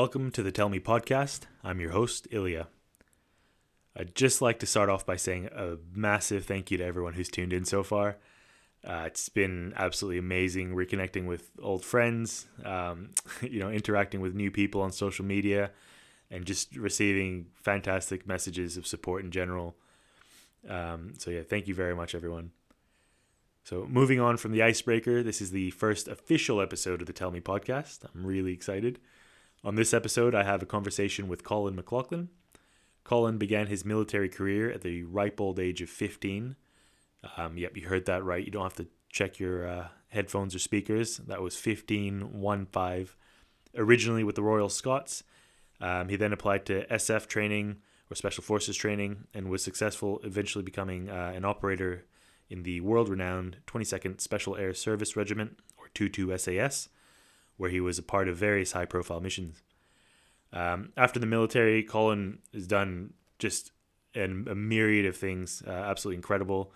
Welcome to the Tell Me podcast. I'm your host, Ilya. I'd just like to start off by saying a massive thank you to everyone who's tuned in so far. Uh, it's been absolutely amazing reconnecting with old friends, um, you know, interacting with new people on social media, and just receiving fantastic messages of support in general. Um, so, yeah, thank you very much, everyone. So, moving on from the icebreaker, this is the first official episode of the Tell Me podcast. I'm really excited. On this episode, I have a conversation with Colin McLaughlin. Colin began his military career at the ripe old age of 15. Um, yep, you heard that right. You don't have to check your uh, headphones or speakers. That was 15, 1 5. Originally with the Royal Scots. Um, he then applied to SF training or Special Forces training and was successful, eventually becoming uh, an operator in the world renowned 22nd Special Air Service Regiment, or 22 SAS where he was a part of various high profile missions. Um, after the military, Colin has done just an, a myriad of things, uh, absolutely incredible.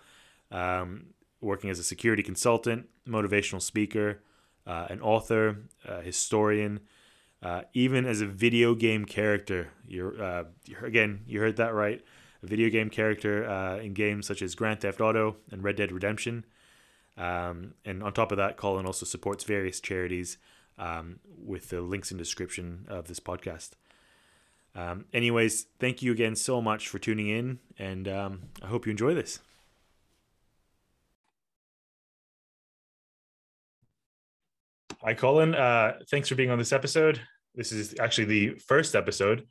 Um, working as a security consultant, motivational speaker, uh, an author, a historian, uh, even as a video game character. You're, uh, again, you heard that right. A video game character uh, in games such as Grand Theft Auto and Red Dead Redemption. Um, and on top of that, Colin also supports various charities um, with the links in description of this podcast. Um, anyways, thank you again so much for tuning in, and um, I hope you enjoy this. Hi, Colin. Uh, thanks for being on this episode. This is actually the first episode,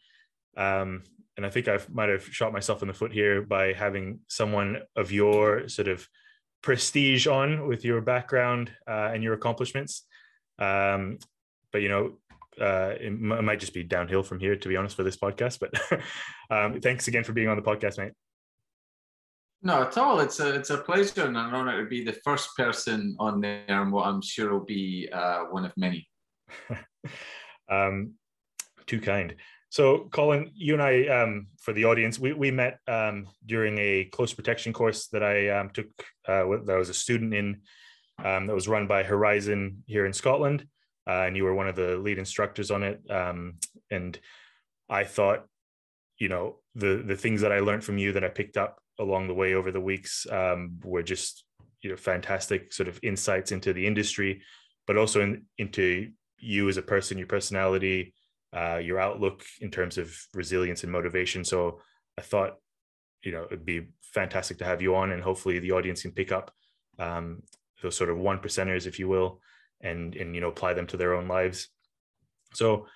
um, and I think I might have shot myself in the foot here by having someone of your sort of prestige on with your background uh, and your accomplishments. Um, but you know, uh, it, m- it, might just be downhill from here, to be honest, for this podcast. But um, thanks again for being on the podcast, mate. No, at all. It's a it's a pleasure and an honor to be the first person on there, and what I'm sure will be uh, one of many. um, too kind. So, Colin, you and I, um, for the audience, we, we met um, during a close protection course that I um, took, uh, that I was a student in um, that was run by Horizon here in Scotland, uh, and you were one of the lead instructors on it. Um, and I thought, you know, the the things that I learned from you that I picked up along the way over the weeks um, were just you know fantastic sort of insights into the industry, but also in, into you as a person, your personality, uh, your outlook in terms of resilience and motivation. So I thought, you know, it'd be fantastic to have you on, and hopefully the audience can pick up um, those sort of one percenters, if you will, and and you know apply them to their own lives. So,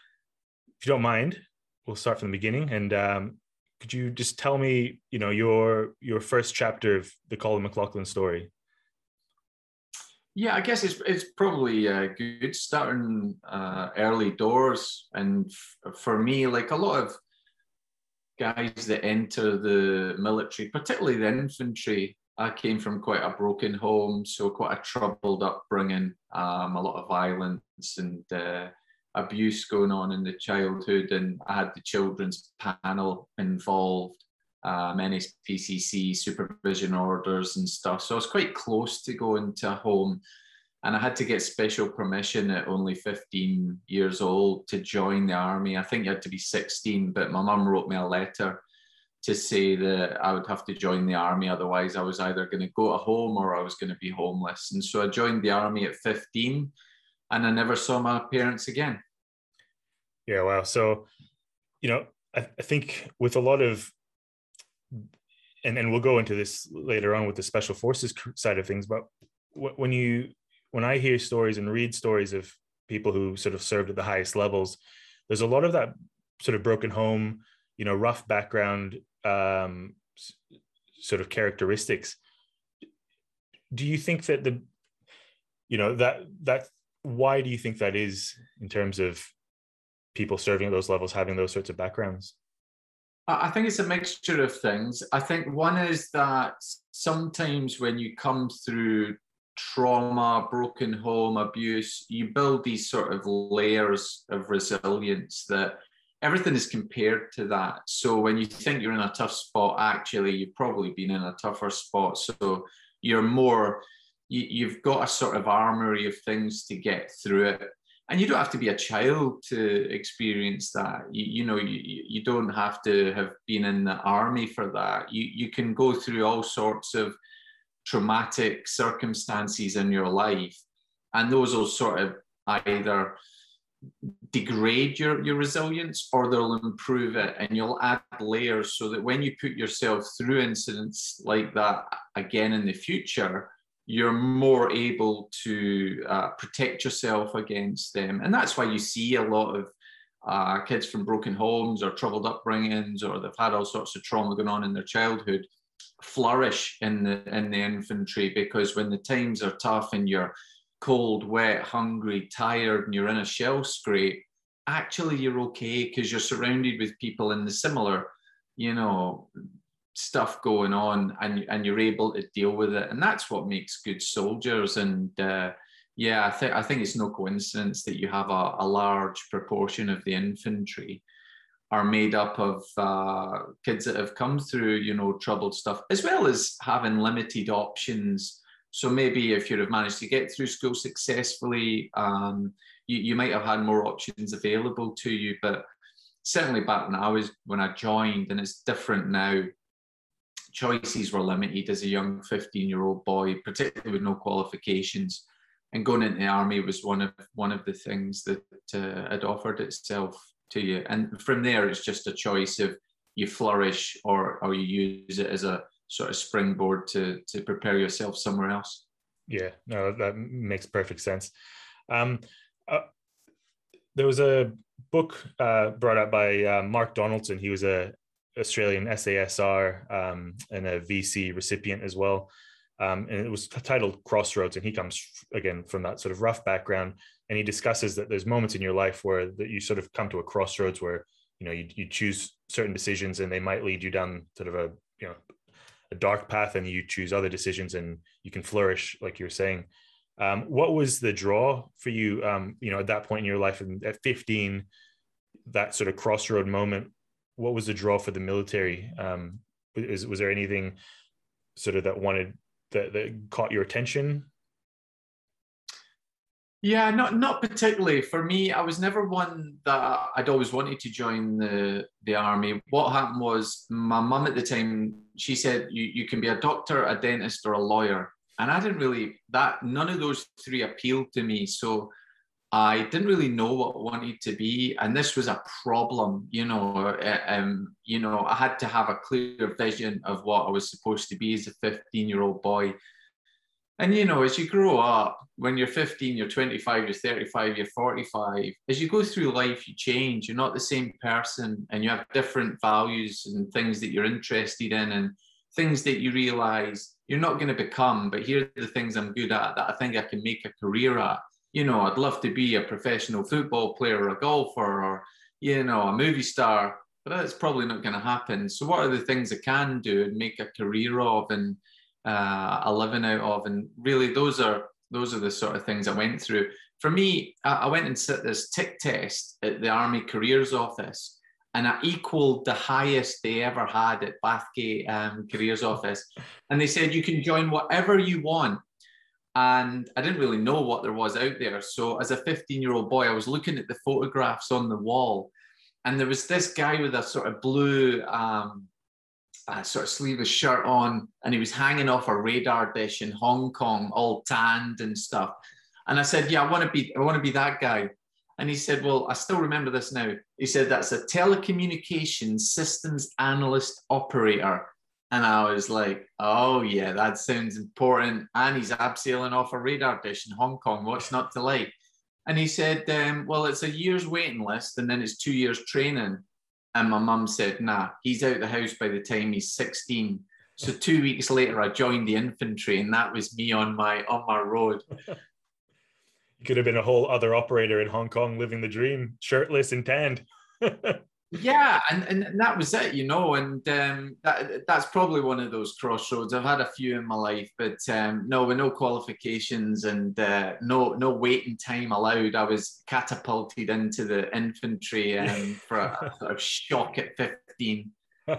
if you don't mind, we'll start from the beginning. And um, could you just tell me, you know, your your first chapter of the Colin McLaughlin story? Yeah, I guess it's it's probably uh, good starting uh, early doors, and f- for me, like a lot of guys that enter the military, particularly the infantry, I came from quite a broken home, so quite a troubled upbringing, um, a lot of violence and uh, abuse going on in the childhood. And I had the children's panel involved, um, NSPCC supervision orders and stuff. So I was quite close to going to home. And I had to get special permission at only 15 years old to join the army. I think you had to be 16, but my mum wrote me a letter to say that I would have to join the army. Otherwise, I was either going to go to home or I was going to be homeless. And so I joined the army at 15 and I never saw my parents again. Yeah, wow. So, you know, I, I think with a lot of, and, and we'll go into this later on with the special forces side of things, but when you, when I hear stories and read stories of people who sort of served at the highest levels, there's a lot of that sort of broken home, you know, rough background um, sort of characteristics. Do you think that the you know that that why do you think that is in terms of people serving at those levels having those sorts of backgrounds? I think it's a mixture of things. I think one is that sometimes when you come through trauma, broken home, abuse, you build these sort of layers of resilience that everything is compared to that. So when you think you're in a tough spot, actually, you've probably been in a tougher spot. So you're more, you, have got a sort of armory of things to get through it and you don't have to be a child to experience that you, you know you, you don't have to have been in the army for that you, you can go through all sorts of traumatic circumstances in your life and those will sort of either degrade your, your resilience or they'll improve it and you'll add layers so that when you put yourself through incidents like that again in the future you're more able to uh, protect yourself against them. And that's why you see a lot of uh, kids from broken homes or troubled upbringings or they've had all sorts of trauma going on in their childhood flourish in the in the infantry because when the times are tough and you're cold, wet, hungry, tired, and you're in a shell scrape, actually you're okay because you're surrounded with people in the similar, you know, stuff going on and, and you're able to deal with it. And that's what makes good soldiers. And uh, yeah, I think I think it's no coincidence that you have a, a large proportion of the infantry are made up of uh, kids that have come through, you know, troubled stuff, as well as having limited options. So maybe if you'd have managed to get through school successfully, um, you, you might have had more options available to you. But certainly back when I was when I joined, and it's different now choices were limited as a young 15 year old boy, particularly with no qualifications. And going into the army was one of one of the things that uh, had offered itself to you. And from there, it's just a choice of you flourish or or you use it as a sort of springboard to to prepare yourself somewhere else. Yeah, no, that makes perfect sense. Um, uh, there was a book uh, brought up by uh, Mark Donaldson. He was a Australian SASR um, and a VC recipient as well. Um, and it was titled Crossroads. And he comes again from that sort of rough background, and he discusses that there's moments in your life where that you sort of come to a crossroads where you know you, you choose certain decisions, and they might lead you down sort of a you know a dark path, and you choose other decisions, and you can flourish, like you're saying. Um, what was the draw for you? Um, you know, at that point in your life, and at 15, that sort of crossroad moment what was the draw for the military? Um, is, was there anything sort of that wanted that, that caught your attention? Yeah, not not particularly. For me, I was never one that I'd always wanted to join the the army. What happened was my mum at the time, she said you, you can be a doctor, a dentist, or a lawyer. And I didn't really that none of those three appealed to me. So I didn't really know what I wanted to be, and this was a problem. You know, uh, um, you know, I had to have a clear vision of what I was supposed to be as a 15-year-old boy. And you know, as you grow up, when you're 15, you're 25, you're 35, you're 45. As you go through life, you change. You're not the same person, and you have different values and things that you're interested in, and things that you realize you're not going to become. But here are the things I'm good at that I think I can make a career at you know, I'd love to be a professional football player or a golfer or, you know, a movie star, but that's probably not going to happen. So, what are the things I can do and make a career of and uh, a living out of? And really, those are those are the sort of things I went through. For me, I went and sit this tick test at the Army Careers Office, and I equaled the highest they ever had at Bathgate um, Careers Office. And they said you can join whatever you want and I didn't really know what there was out there. So as a 15 year old boy, I was looking at the photographs on the wall, and there was this guy with a sort of blue, um, uh, sort of sleeveless shirt on, and he was hanging off a radar dish in Hong Kong, all tanned and stuff. And I said, "Yeah, I want to be, I want to be that guy." And he said, Well, I still remember this now. He said, That's a telecommunications systems analyst operator. And I was like, oh, yeah, that sounds important. And he's abseiling off a radar dish in Hong Kong. What's not to like? And he said, um, well, it's a year's waiting list and then it's two years training. And my mum said, nah, he's out the house by the time he's 16. So two weeks later, I joined the infantry, and that was me on my on my road. You could have been a whole other operator in Hong Kong living the dream, shirtless and tanned. yeah and, and that was it you know and um, that, that's probably one of those crossroads. I've had a few in my life but um, no with no qualifications and uh, no no waiting time allowed i was catapulted into the infantry um, for a, a, sort of shock at 15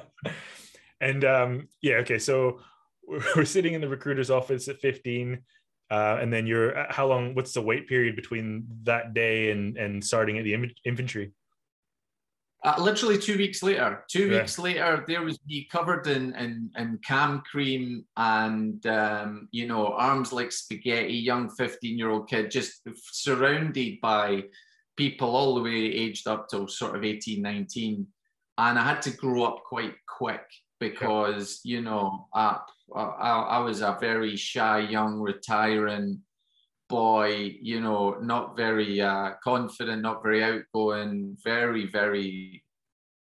and um, yeah okay so we're sitting in the recruiter's office at 15 uh, and then you're uh, how long what's the wait period between that day and and starting at the infantry uh, literally two weeks later, two yeah. weeks later, there was me covered in in, in cam cream and um, you know arms like spaghetti, young fifteen year old kid, just surrounded by people all the way aged up till sort of 18, 19. and I had to grow up quite quick because yeah. you know I, I I was a very shy young retiring boy, you know, not very uh, confident, not very outgoing, very, very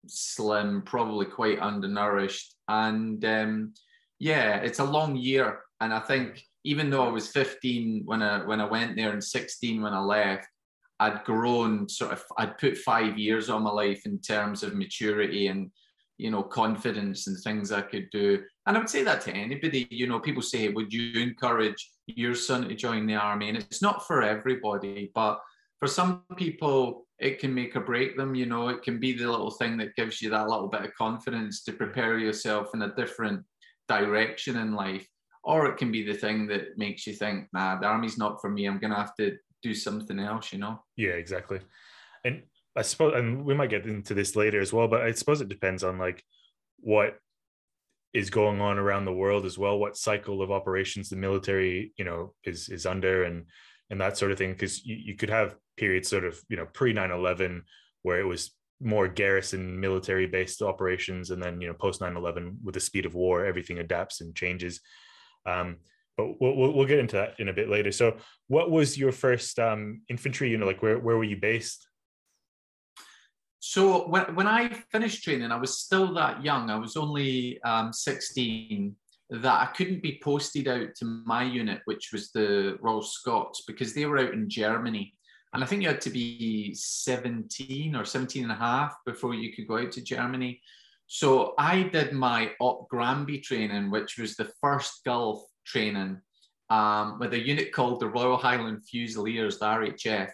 slim, probably quite undernourished. And um, yeah, it's a long year. And I think even though I was 15 when I when I went there and 16 when I left, I'd grown sort of I'd put five years on my life in terms of maturity and you know confidence and things I could do. And I would say that to anybody. You know, people say, "Would you encourage your son to join the army?" And it's not for everybody, but for some people, it can make or break them. You know, it can be the little thing that gives you that little bit of confidence to prepare yourself in a different direction in life, or it can be the thing that makes you think, "Nah, the army's not for me. I'm going to have to do something else." You know? Yeah, exactly. And I suppose, and we might get into this later as well, but I suppose it depends on like what is going on around the world as well, what cycle of operations the military, you know, is is under and and that sort of thing. Because you, you could have periods sort of, you know, pre 9-11 where it was more garrison military based operations and then you know post 9-11 with the speed of war everything adapts and changes. Um, but we'll, we'll get into that in a bit later. So what was your first um, infantry know like where, where were you based so when, when I finished training, I was still that young. I was only um, 16 that I couldn't be posted out to my unit, which was the Royal Scots, because they were out in Germany. And I think you had to be 17 or 17 and a half before you could go out to Germany. So I did my Op Granby training, which was the first Gulf training um, with a unit called the Royal Highland Fusiliers, the RHF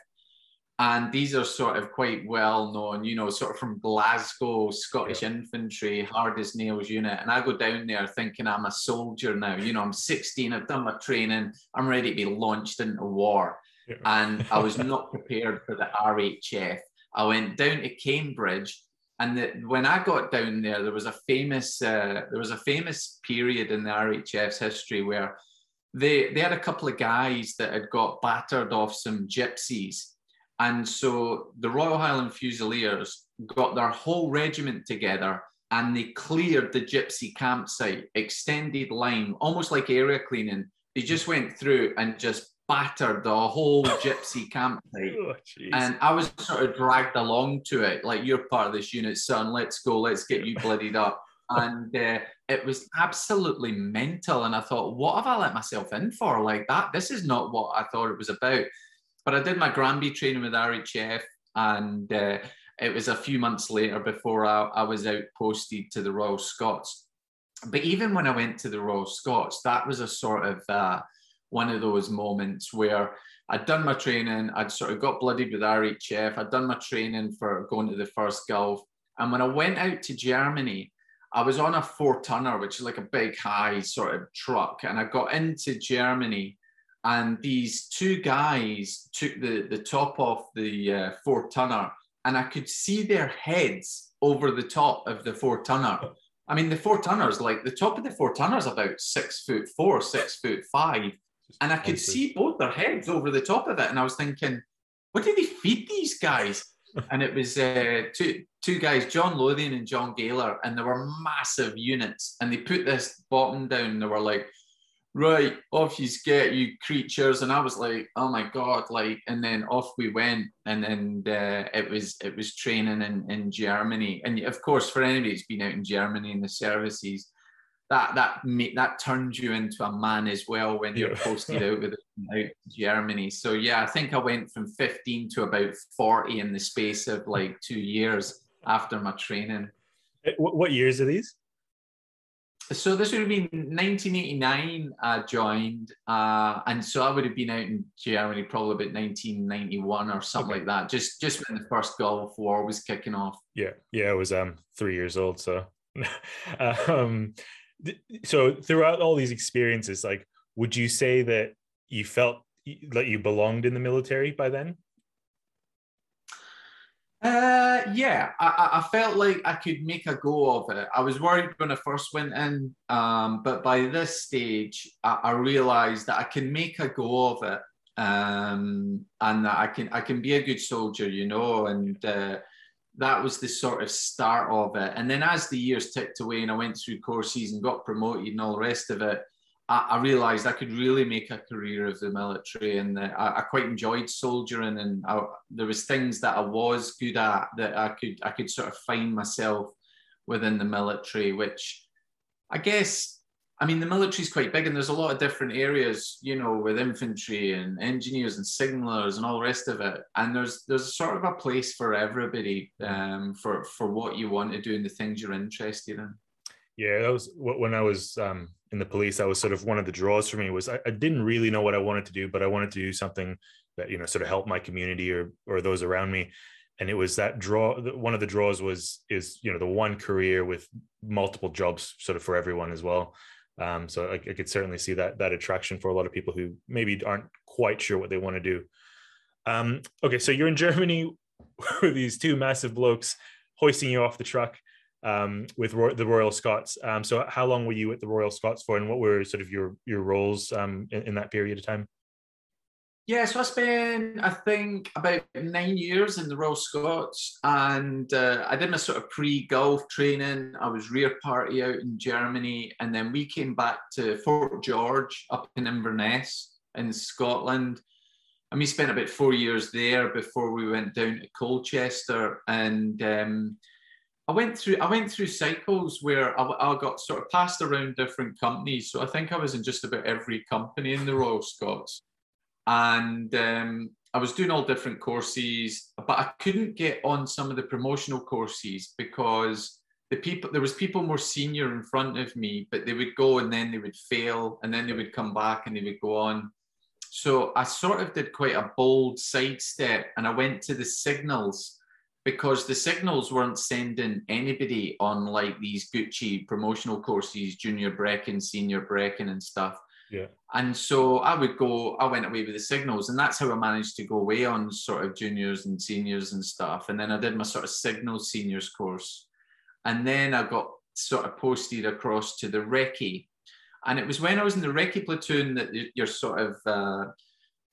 and these are sort of quite well known, you know, sort of from Glasgow, Scottish yeah. infantry, hard as nails unit. And I go down there thinking I'm a soldier now. You know, I'm 16, I've done my training, I'm ready to be launched into war. Yeah. And I was not prepared for the RHF. I went down to Cambridge, and the, when I got down there, there was a famous uh, there was a famous period in the RHF's history where they they had a couple of guys that had got battered off some gypsies and so the Royal Highland Fusiliers got their whole regiment together and they cleared the gypsy campsite, extended line, almost like area cleaning. They just went through and just battered the whole gypsy campsite. Oh, and I was sort of dragged along to it, like you're part of this unit, son. Let's go, let's get you bloodied up. and uh, it was absolutely mental. And I thought, what have I let myself in for? Like that, this is not what I thought it was about. But I did my Granby training with RHF, and uh, it was a few months later before I, I was out posted to the Royal Scots. But even when I went to the Royal Scots, that was a sort of uh, one of those moments where I'd done my training, I'd sort of got bloodied with RHF, I'd done my training for going to the first Gulf. And when I went out to Germany, I was on a four tonner, which is like a big high sort of truck. And I got into Germany and these two guys took the, the top off the uh, four tonner and I could see their heads over the top of the four tonner. I mean, the four tonners, like the top of the four tonners, about six foot four, six foot five. And I could see both their heads over the top of it. And I was thinking, what do they feed these guys? and it was uh, two two guys, John Lothian and John Gaylor, and they were massive units. And they put this bottom down. And they were like, right, off you get, you creatures. And I was like, oh my God, like, and then off we went. And then uh, it was it was training in, in Germany. And of course, for anybody who's been out in Germany in the services, that that that turns you into a man as well when you're yeah. posted out with out Germany. So yeah, I think I went from 15 to about 40 in the space of like two years after my training. What years are these? So this would have been 1989. I joined, uh, and so I would have been out in Germany probably about 1991 or something okay. like that. Just just when the first Gulf War was kicking off. Yeah, yeah, I was um three years old, so um so throughout all these experiences like would you say that you felt that you belonged in the military by then uh, yeah, I, I felt like I could make a go of it. I was worried when I first went in, um, but by this stage, I, I realised that I can make a go of it, um, and that I can I can be a good soldier, you know. And uh, that was the sort of start of it. And then as the years ticked away and I went through courses and got promoted and all the rest of it, I, I realized I could really make a career of the military and I, I, quite enjoyed soldiering and I, there was things that I was good at that I could I could sort of find myself within the military, which I guess I mean, the military is quite big, and there's a lot of different areas, you know, with infantry and engineers and signalers and all the rest of it. And there's there's sort of a place for everybody um, for for what you want to do and the things you're interested in. Yeah, that was when I was um, in the police. That was sort of one of the draws for me. Was I, I didn't really know what I wanted to do, but I wanted to do something that you know sort of help my community or or those around me and it was that draw one of the draws was is you know the one career with multiple jobs sort of for everyone as well um, so I, I, could certainly see that that attraction for a lot of people who maybe aren't quite sure what they want to do. Um, okay, so you're in Germany with these two massive blokes hoisting you off the truck um, with Ro- the Royal Scots. Um, so how long were you at the Royal Scots for, and what were sort of your your roles um, in, in that period of time? Yeah, so I spent, I think, about nine years in the Royal Scots, and uh, I did my sort of pre Gulf training. I was rear party out in Germany, and then we came back to Fort George up in Inverness in Scotland, and we spent about four years there before we went down to Colchester. And um, I went through, I went through cycles where I, I got sort of passed around different companies. So I think I was in just about every company in the Royal Scots and um, I was doing all different courses, but I couldn't get on some of the promotional courses because the people there was people more senior in front of me, but they would go and then they would fail, and then they would come back and they would go on. So I sort of did quite a bold sidestep, and I went to the signals because the signals weren't sending anybody on like these Gucci promotional courses, junior Brecon, senior Brecon, and stuff. Yeah. And so I would go, I went away with the signals, and that's how I managed to go away on sort of juniors and seniors and stuff. And then I did my sort of signals seniors course. And then I got sort of posted across to the recce. And it was when I was in the recce platoon that your sort of uh,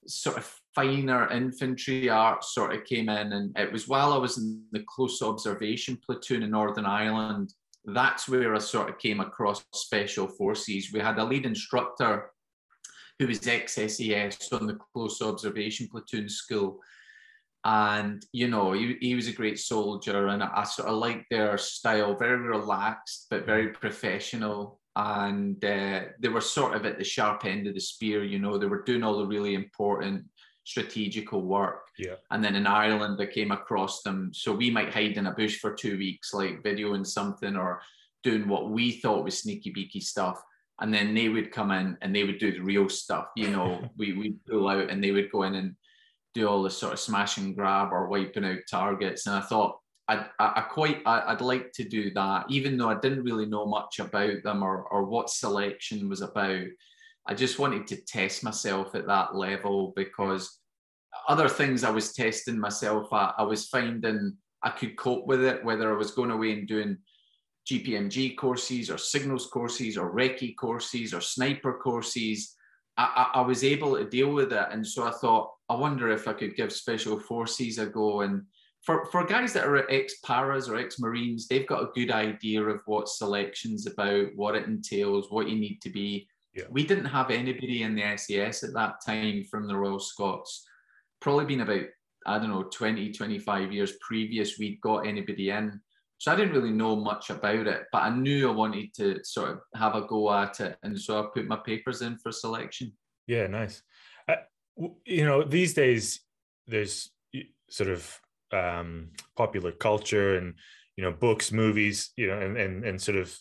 sort of finer infantry art sort of came in. And it was while I was in the close observation platoon in Northern Ireland that's where I sort of came across special forces. We had a lead instructor who was ex-SAS on the close observation platoon school. And, you know, he, he was a great soldier and I, I sort of liked their style, very relaxed, but very professional. And uh, they were sort of at the sharp end of the spear, you know, they were doing all the really important strategical work. Yeah. And then in Ireland, I came across them. So we might hide in a bush for two weeks, like videoing something or doing what we thought was sneaky beaky stuff. And then they would come in and they would do the real stuff. You know, we would pull out and they would go in and do all the sort of smash and grab or wiping out targets. And I thought, I'd, I, quite I'd like to do that, even though I didn't really know much about them or, or what selection was about. I just wanted to test myself at that level because other things I was testing myself at, I was finding I could cope with it, whether I was going away and doing GPMG courses or signals courses or recce courses or sniper courses. I, I, I, was able to deal with it. And so I thought, I wonder if I could give special forces a go. And for, for guys that are ex paras or ex Marines, they've got a good idea of what selection's about, what it entails, what you need to be. Yeah. We didn't have anybody in the SAS at that time from the Royal Scots. Probably been about, I don't know, 20, 25 years previous, we'd got anybody in. So I didn't really know much about it, but I knew I wanted to sort of have a go at it, and so I put my papers in for selection. Yeah, nice. Uh, you know, these days there's sort of um, popular culture and you know books, movies, you know, and and and sort of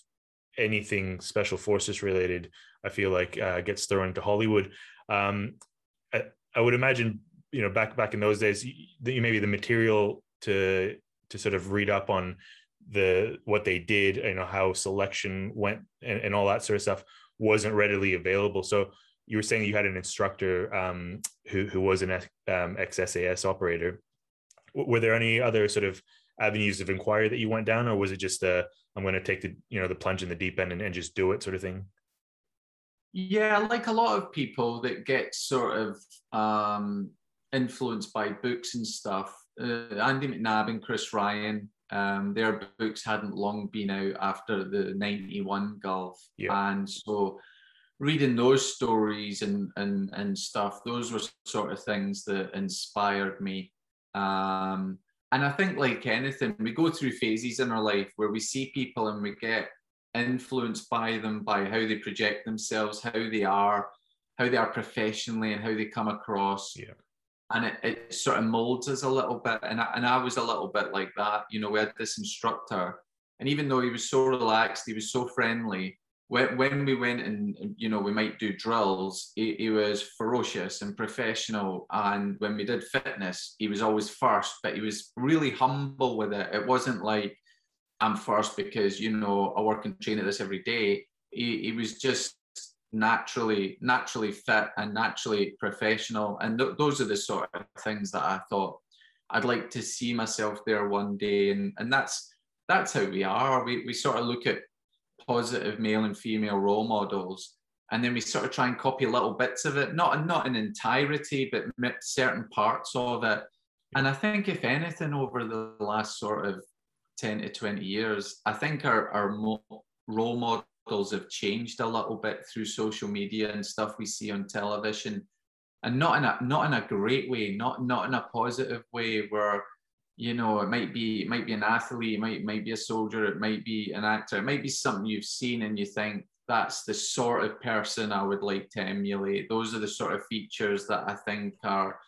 anything special forces related. I feel like uh, gets thrown into Hollywood. Um, I, I would imagine you know back back in those days, you, maybe the material to to sort of read up on the what they did, you know how selection went and, and all that sort of stuff wasn't readily available. So you were saying you had an instructor um, who who was an um, ex SAS operator. Were there any other sort of avenues of inquiry that you went down, or was it just a I'm going to take the you know the plunge in the deep end and, and just do it sort of thing? Yeah, like a lot of people that get sort of um, influenced by books and stuff. Uh, Andy McNab and Chris Ryan, um, their books hadn't long been out after the 91 Gulf. Yeah. And so reading those stories and, and, and stuff, those were sort of things that inspired me. Um, and I think, like anything, we go through phases in our life where we see people and we get influenced by them, by how they project themselves, how they are, how they are professionally, and how they come across. Yeah. And it, it sort of molds us a little bit. And I, and I was a little bit like that. You know, we had this instructor, and even though he was so relaxed, he was so friendly, when, when we went and you know we might do drills he, he, was ferocious and professional and when we did fitness he was always first but he was really humble with it it wasn't like i'm first because you know i work and train at this every day. He, he was just naturally naturally fit and naturally professional. And th- those are the sort of things that i thought i'd like to see myself there one day. And and that's that's how we are. We, we sort of look at positive male and female role models and then we sort of try and copy little bits of it not not in entirety but certain parts of it. And i think if anything over the last sort of 10 to 20 years i think our, our role models have changed a little bit through social media and stuff we see on television. And not in a not in a great way not not in a positive way where you know it might be it might be an athlete it might might be a soldier it might be an actor it might be something you've seen and you think that's the sort of person i would like to emulate. Those are the sort of features that i think are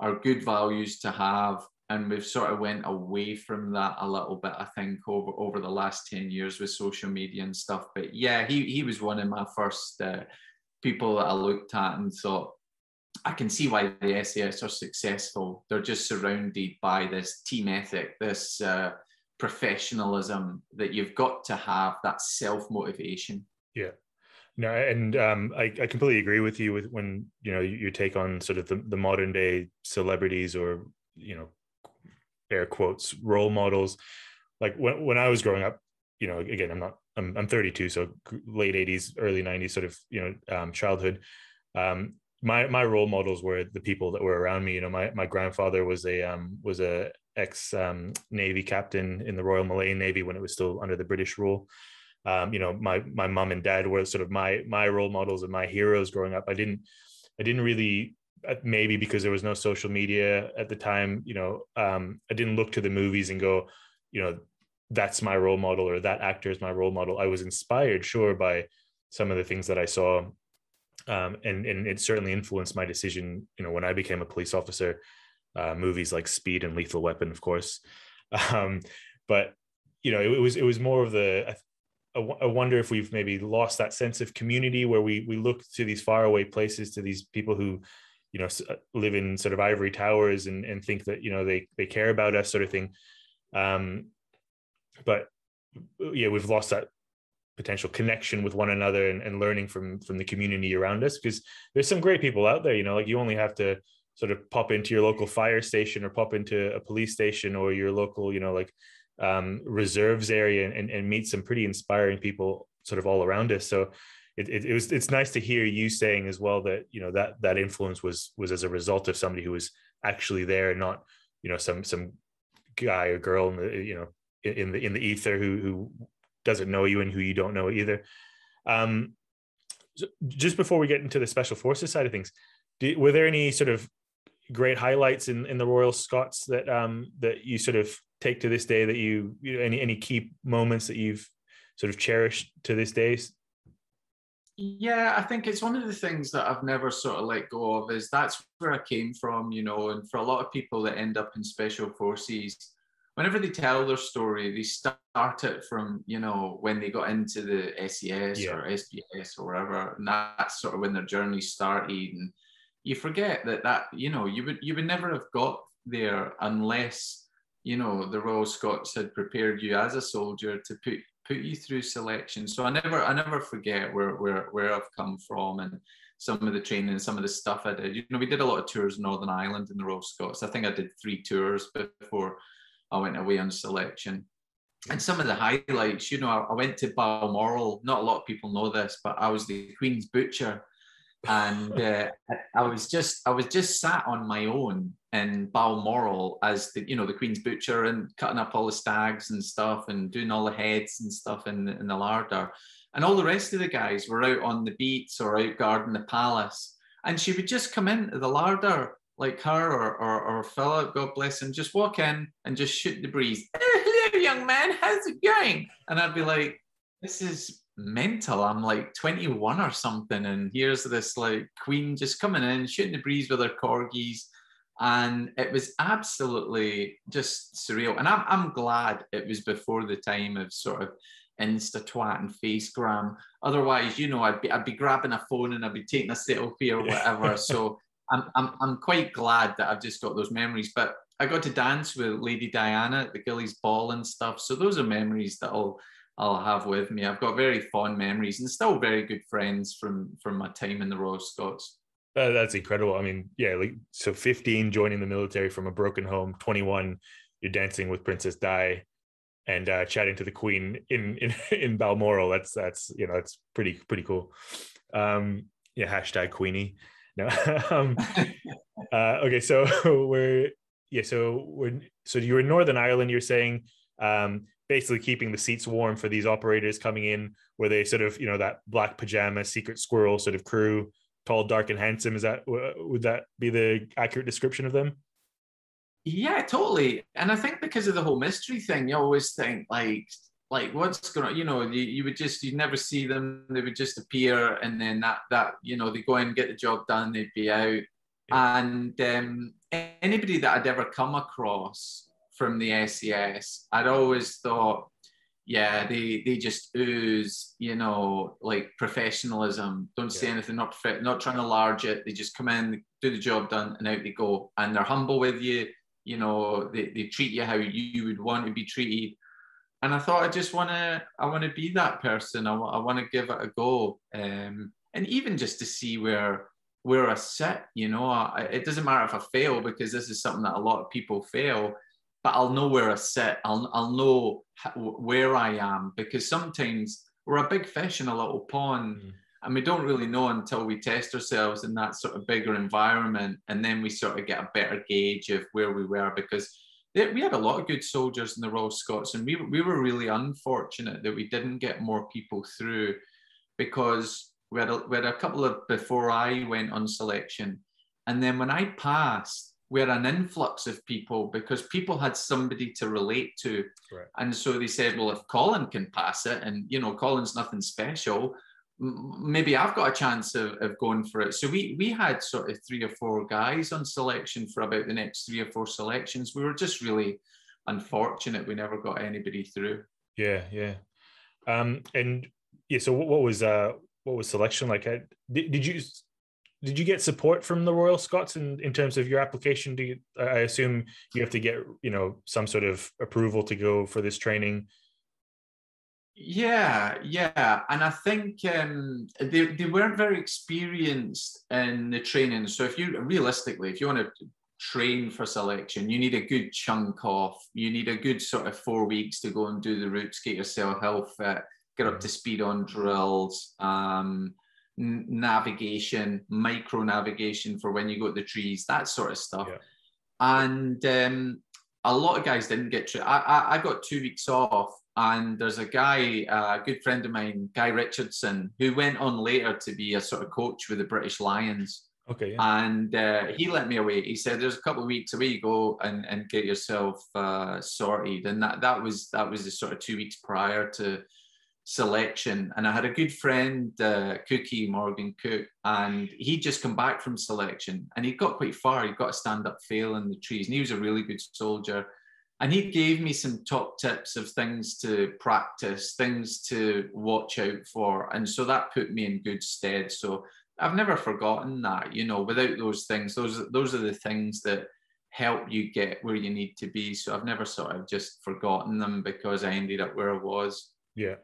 are good values to have and we've sort of went away from that a little bit i think over over the last 10 years with social media and stuff but yeah he he was one of my first uh, people that i looked at and thought I can see why the SAS are successful. They're just surrounded by this team ethic, this uh, professionalism that you've got to have, that self motivation. Yeah. No, and um, I, I completely agree with you with when you know you take on sort of the, the modern day celebrities or you know air quotes role models. Like when when I was growing up, you know, again, I'm not I'm I'm 32, so late 80s, early 90s, sort of you know um, childhood. Um, my my role models were the people that were around me. You know, my my grandfather was a um, was a ex um, Navy captain in the Royal Malayan Navy when it was still under the British rule. Um, you know, my my mom and dad were sort of my my role models and my heroes growing up. I didn't I didn't really maybe because there was no social media at the time. You know, um, I didn't look to the movies and go, you know, that's my role model or that actor is my role model. I was inspired, sure, by some of the things that I saw um, and and it certainly influenced my decision. You know, when I became a police officer, uh, movies like Speed and Lethal Weapon, of course. Um, but you know, it, it, was it was more of the. I, I wonder if we've maybe lost that sense of community where we we look to these faraway places to these people who, you know, uh, live in sort of ivory towers and and think that you know they they care about us, sort of thing. Um, but yeah, we've lost that potential connection with one another and, and learning from from the community around us because there's some great people out there you know like you only have to sort of pop into your local fire station or pop into a police station or your local you know like um, reserves area and, and meet some pretty inspiring people sort of all around us so it, it, it, was it's nice to hear you saying as well that you know that that influence was was as a result of somebody who was actually there and not you know some some guy or girl in the you know in the in the ether who who doesn't know you and who you don't know either. Um, so just before we get into the special forces side of things, were there any sort of great highlights in, in the Royal Scots that um, that you sort of take to this day that you, you know, any any key moments that you've sort of cherished to this day? Yeah, I think it's one of the things that I've never sort of let go of is that's where I came from, you know, and for a lot of people that end up in special forces, whenever they tell their story, they start it from, you know, when they got into the SAS yeah. or SBS or whatever, and that's sort of when their journey started. And you forget that that, you know, you would you would never have got there unless, you know, the Royal Scots had prepared you as a soldier to put put you through selection. So I never I never forget where where where I've come from and some of the training and some of the stuff I did. You know, we did a lot of tours in Northern Ireland in the Royal Scots. I think I did three tours before I went away on selection. And some of the highlights, you know, I, I went to Balmoral. Not a lot of people know this, but I was the Queen's butcher and uh, I was just I was just sat on my own in Balmoral as the you know the Queen's butcher and cutting up all the stags and stuff and doing all the heads and stuff in, in the larder, and all the rest of the guys were out on the beats or out guarding the palace, and she would just come into the larder like her or, or, or Philip, God bless him, just walk in and just shoot the breeze. Hello, young man, how's it going? And I'd be like, this is mental. I'm like 21 or something, and here's this like queen just coming in, shooting the breeze with her corgis. And it was absolutely just surreal. And I'm, I'm glad it was before the time of sort of Insta twat and facegram. Otherwise, you know, I'd be I'd be grabbing a phone and I'd be taking a selfie or whatever. so I'm, I'm I'm quite glad that I've just got those memories. But I got to dance with Lady Diana at the Gillies Ball and stuff. So those are memories that'll I'll have with me. I've got very fond memories and still very good friends from from my time in the Royal Scots. Uh, that's incredible. I mean, yeah, like so 15 joining the military from a broken home, 21 you're dancing with Princess Di and uh, chatting to the Queen in in in Balmoral. That's that's you know that's pretty pretty cool. Um, yeah, hashtag Queenie. No, um, uh, okay, so we're yeah, so we're so you're in Northern Ireland. You're saying um, basically keeping the seats warm for these operators coming in where they sort of you know that black pajama secret squirrel sort of crew tall dark and handsome. Is that would that be the accurate description of them? Yeah totally. And i think because of the whole mystery thing you always think like like what's going on you know you, you would just you'd never see them. They would just appear and then that that you know they go in get the job done they'd be out. Yeah. and um, anybody that i'd ever come across from the SAS, I'd always thought, yeah, they they just ooze, you know, like professionalism. Don't yeah. say anything, not prof- not trying to large it. They just come in, do the job done, and out they go. And they're humble with you. You know, they, they treat you how you would want to be treated. And I thought I just want to I want to be that person. I, I want to give it a go. Um, and even just to see where where I sit, you know, I, it doesn't matter if I fail because this is something that a lot of people fail but I'll know where I sit. I'll, I'll know how, where I am because sometimes we're a big fish in a little pond mm. and we don't really know until we test ourselves in that sort of bigger environment. And then we sort of get a better gauge of where we were because we had a lot of good soldiers in the Royal Scots and we, we were really unfortunate that we didn't get more people through because we had, a, we had a couple of before I went on selection. And then when I passed, we had an influx of people because people had somebody to relate to. Right. And so they said, well, if Colin can pass it, and you know, Colin's nothing special, maybe I've got a chance of, of going for it. So we we had sort of three or four guys on selection for about the next three or four selections. We were just really unfortunate we never got anybody through. Yeah, yeah. Um, and yeah, so what, what was uh what was selection like? Did, did you did you get support from the Royal Scots in, in terms of your application? Do you, I assume you have to get you know some sort of approval to go for this training? Yeah, yeah, and I think um, they they weren't very experienced in the training. So if you realistically, if you want to train for selection, you need a good chunk off. You need a good sort of four weeks to go and do the routes, get yourself health fit, get up to speed on drills. Um, navigation, micro navigation for when you go to the trees, that sort of stuff. Yeah. And um, a lot of guys didn't get. Tra- I, I, I got two weeks off, and there's a guy, a good friend of mine, Guy Richardson, who went on later to be a sort of coach with the British Lions. Okay. Yeah. And uh, he let me away. He said, "There's a couple of weeks away. You go and, and get yourself uh, sorted." And that that was that was the sort of two weeks prior to selection. And I had a good friend, uh, Cookie Morgan Cook, and he'd just come back from selection, and he'd got quite far. He'd got a stand up fail in the trees, and he was a really good soldier. And he gave me some top tips of things to practice, things to watch out for, and so that put me in good stead. So I've never forgotten that. You know, without those things, those those are the things that help you get where you need to be. So I've never sort of just forgotten them because I ended up where I was. Yeah,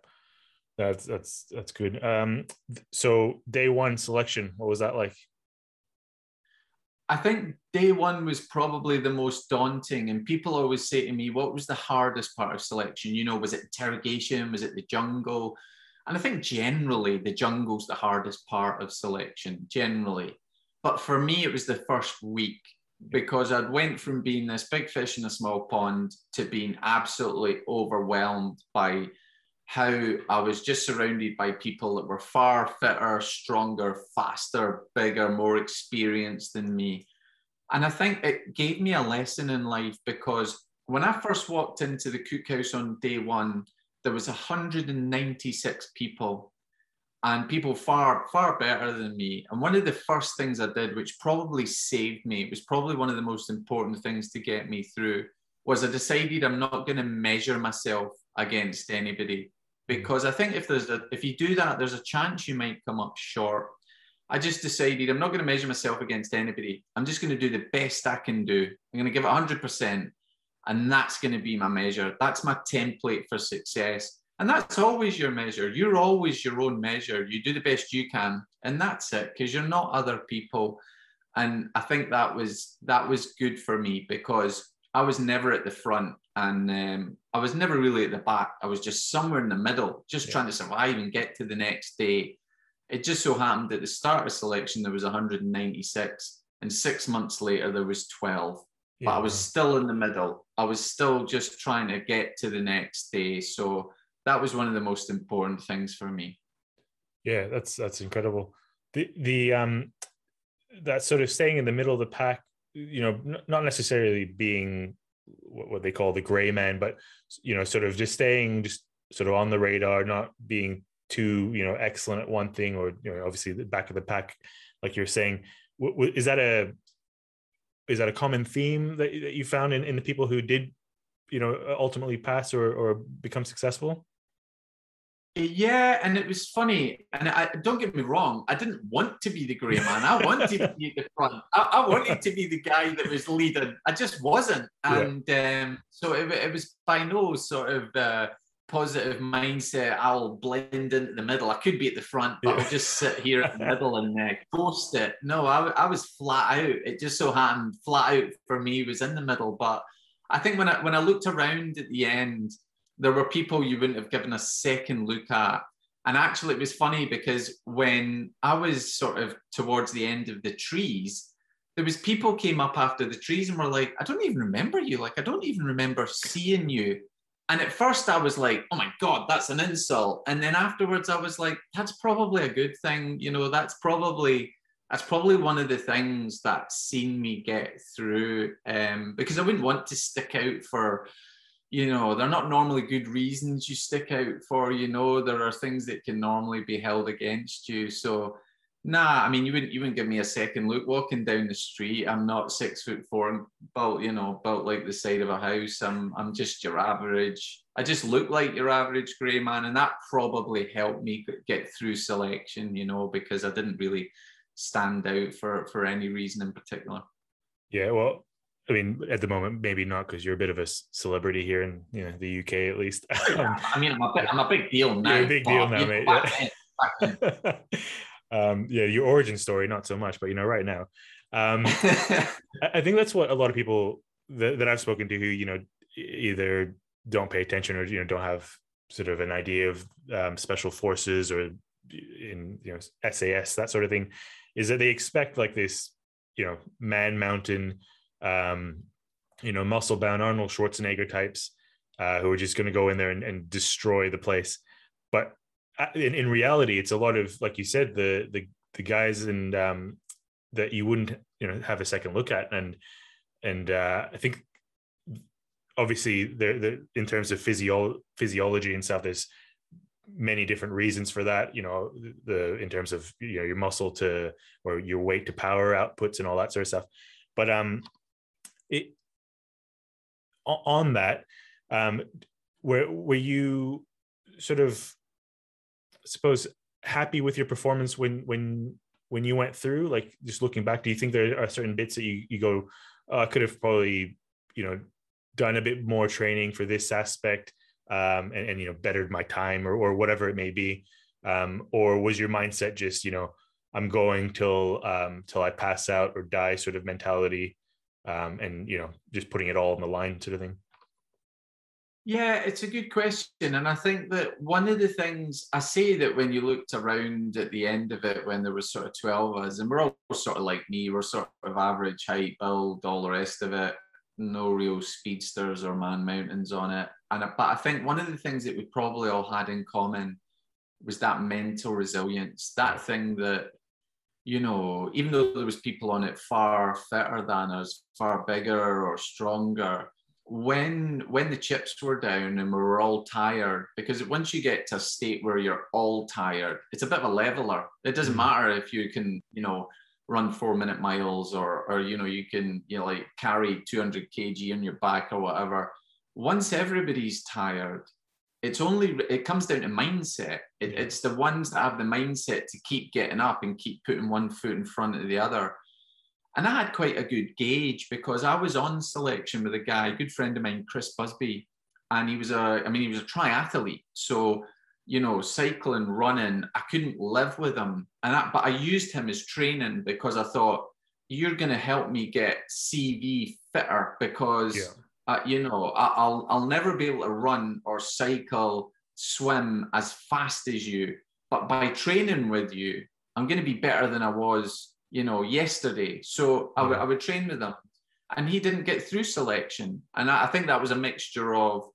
that's that's that's good. Um, so day one selection, what was that like? I think day one was probably the most daunting, and people always say to me, "What was the hardest part of selection?" You know, was it interrogation? Was it the jungle? And I think generally the jungle's the hardest part of selection, generally. But for me, it was the first week because I'd went from being this big fish in a small pond to being absolutely overwhelmed by how I was just surrounded by people that were far fitter, stronger, faster, bigger, more experienced than me. And I think it gave me a lesson in life because when I first walked into the cookhouse on day one, there was 196 people and people far far better than me and one of the first things i did which probably saved me it was probably one of the most important things to get me through was i decided i'm not going to measure myself against anybody mm. because i think if there's a if you do that there's a chance you might come up short i just decided i'm not going to measure myself against anybody i'm just going to do the best i can do i'm going to give it 100% and that's going to be my measure. That's my template for success. And that's always your measure. You're always your own measure. You do the best you can, and that's it, because you're not other people. And I think that was that was good for me because I was never at the front and um, I was never really at the back. I was just somewhere in the middle, just yeah. trying to survive and get to the next day. It just so happened at the start of selection there was 196, and six months later there was 12 yeah. but I was still in the middle. I was still just trying to get to the next day. So that was one of the most important things for me. Yeah, that's that's incredible. The the um that sort of staying in the middle of the pack, you know, not necessarily being what what they call the gray man, but you know, sort of just staying just sort of on the radar, not being too you know excellent at one thing, or you know, obviously the back of the pack, like you're saying. Is that a is that a common theme that, that you found in, in the people who did you know ultimately pass or, or become successful yeah, and it was funny. And I don't get me wrong, I didn't want to be the grey man. I wanted to be at the front. I, I, wanted to be the guy that was leading. I just wasn't. And yeah. um, so it, it, was by no sort of uh, positive mindset, I'll blend into the middle. I could be at the front, but yeah. I'll just sit here at the middle and uh, ghost it. No, I, I was flat out. It just so happened flat out for me was in the middle. But I think when I when I looked around at the end, there were people you wouldn't have given a second look at. And actually, it was funny because when I was sort of towards the end of the trees, there was people came up after the trees and were like, I don't even remember you. Like, I don't even remember seeing you. And at first I was like, oh my God, that's an insult. And then afterwards I was like, that's probably a good thing. You know, that's probably that's probably one of the things that's seen me get through. Um, because I wouldn't want to stick out for, you know, they're not normally good reasons you stick out for, you know, there are things that can normally be held against you. So Nah, I mean you wouldn't wouldn't give me a second look walking down the street. I'm not six foot four and built, you know, built like the side of a house. I'm I'm just your average. I just look like your average grey man, and that probably helped me get through selection, you know, because I didn't really stand out for for any reason in particular. Yeah, well, I mean, at the moment, maybe not because you're a bit of a celebrity here in you know the UK at least. yeah, I mean, I'm a, big, I'm a big deal now. You're a big deal now, mate. Yeah um, yeah, your origin story, not so much, but you know, right now, um, I think that's what a lot of people that, that I've spoken to who you know either don't pay attention or you know don't have sort of an idea of um, special forces or in you know SAS that sort of thing, is that they expect like this you know man mountain, um, you know muscle bound Arnold Schwarzenegger types uh, who are just going to go in there and, and destroy the place. But in, in reality, it's a lot of like you said, the the the guys and um, that you wouldn't you know have a second look at and and uh, I think obviously there the in terms of physio physiology and stuff there's many different reasons for that you know the in terms of you know your muscle to or your weight to power outputs and all that sort of stuff but um it on that um were were you sort of I suppose happy with your performance when when when you went through? Like just looking back do you think there are certain bits that you, you go oh, i could have probably you know done a bit more training for this aspect um, and, and, you know bettered my time or, or whatever it may be? Um, or was your mindset just you know i'm going till um, till i pass out or die sort of mentality um, and you know just putting it all on the line sort of thing yeah, it's a good question. And I think that one of the things I say that when you looked around at the end of it, when there was sort of 12 of us, and we're all sort of like me, we're sort of average height, build, all the rest of it, no real speedsters or man mountains on it. And but I think one of the things that we probably all had in common was that mental resilience, that thing that you know, even though there was people on it far fitter than us, far bigger or stronger, when when the chips were down and we were all tired because once you get to a state where you're all tired it's a bit of a leveler it doesn't mm. matter if you can you know run four minute miles or or you know you can you know like carry 200 kg on your back or whatever once everybody's tired it's only it comes down to mindset it, it's the ones that have the mindset to keep getting up and keep putting one foot in front of the other and I had quite a good gauge because I was on selection with a guy, a good friend of mine, Chris Busby, and he was a, I mean, he was a triathlete. So, you know, cycling, running, I couldn't live with him. And I, but I used him as training because I thought, you're going to help me get CV fitter because, yeah. Uh, you know, I, I'll, I'll never be able to run or cycle, swim as fast as you. But by training with you, I'm going to be better than I was you know, yesterday. So I, w- I would train with him. And he didn't get through selection. And I, I think that was a mixture of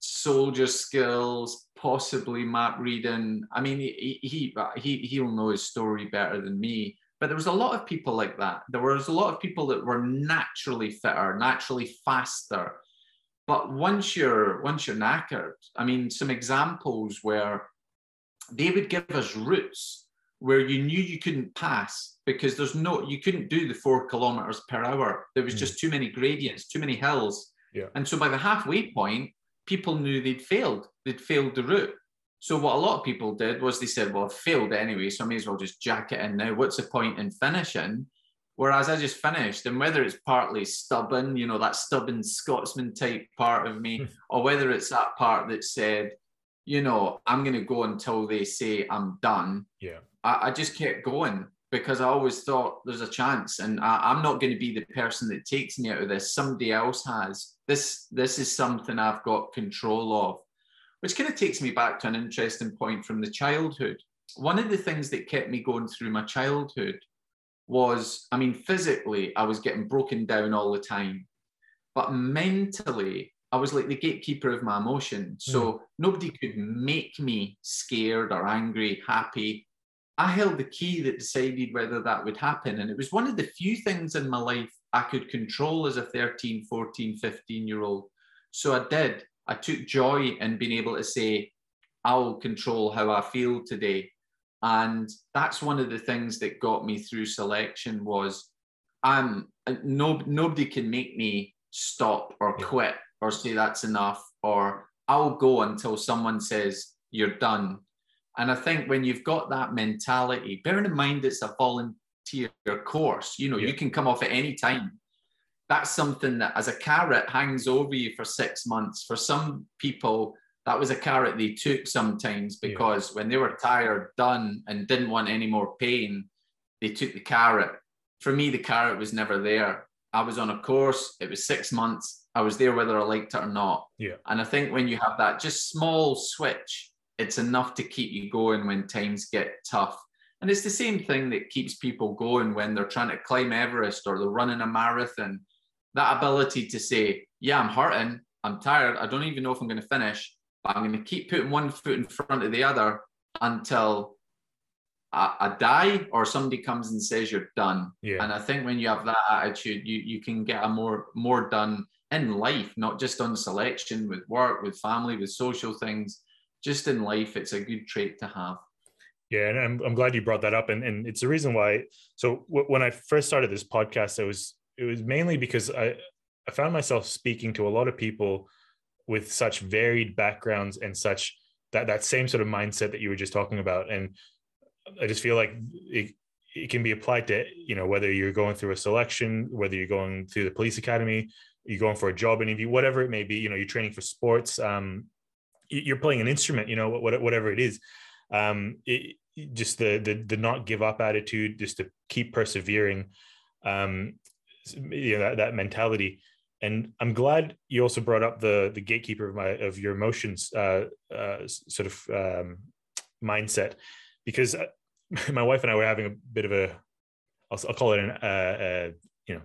soldier skills, possibly map reading. I mean, he, he, he, he'll know his story better than me. But there was a lot of people like that. There was a lot of people that were naturally fitter, naturally faster. But once you're once you're knackered, I mean, some examples where they would give us routes where you knew you couldn't pass because there's no you couldn't do the four kilometers per hour there was mm. just too many gradients too many hills yeah. and so by the halfway point people knew they'd failed they'd failed the route so what a lot of people did was they said well i've failed anyway so i may as well just jack it in now. What's the point in finishing? Whereas i just finished and whether it's partly stubborn you know that stubborn scotsman type part of me hmm. or whether it's that part that said you know i'm going to go until they say i'm done yeah. I, I just kept going because I always thought there's a chance, and I, am not going to be the person that takes me out of this. Somebody else has. This this is something I've got control of, which kind of takes me back to an interesting point from the childhood. One of the things that kept me going through my childhood was, I mean, physically, I was getting broken down all the time, but mentally, I was like the gatekeeper of my emotions. So mm. nobody could make me scared or angry, happy I held the key that decided whether that would happen. And it was one of the few things in my life I could control as a 13, 14, 15 year old. So I did. I took joy in being able to say, I'll control how I feel today. And that's one of the things that got me through selection was I'm uh, no nobody can make me stop or quit or say that's enough or I'll go until someone says you're done and I think when you've got that mentality, bearing in mind it's a volunteer course, you know, yeah. you can come off at any time. That's something that as a carrot hangs over you for six months. For some people, that was a carrot they took sometimes because yeah. when they were tired, done, and didn't want any more pain, they took the carrot. For me, the carrot was never there. I was on a course, it was six months. I was there whether I liked it or not. Yeah. And I think when you have that just small switch, it's enough to keep you going when times get tough. And it's the same thing that keeps people going when they're trying to climb Everest or they're running a marathon. That ability to say, Yeah, I'm hurting, I'm tired, I don't even know if I'm going to finish, but I'm going to keep putting one foot in front of the other until I, a, die or somebody comes and says you're done. Yeah. And I think when you have that attitude, you you can get a more more done in life, not just on selection, with work, with family, with social things. Just in life, it's a good trait to have. Yeah, and I'm, I'm glad you brought that up, and, and it's the reason why. So w- when I first started this podcast, it was it was mainly because I I found myself speaking to a lot of people with such varied backgrounds and such that that same sort of mindset that you were just talking about, and I just feel like it, it can be applied to you know whether you're going through a selection, whether you're going through the police academy, you're going for a job interview, whatever it may be. You know, you're training for sports. Um, you're playing an instrument. You know, whatever it is. Um, it, just the, the the not give up attitude, just to keep persevering. Um, you know that, that mentality. And I'm glad you also brought up the the gatekeeper of my of your emotions uh, uh, sort of um, mindset, because uh, my wife and I were having a bit of a I'll, I'll call it an uh, uh, you know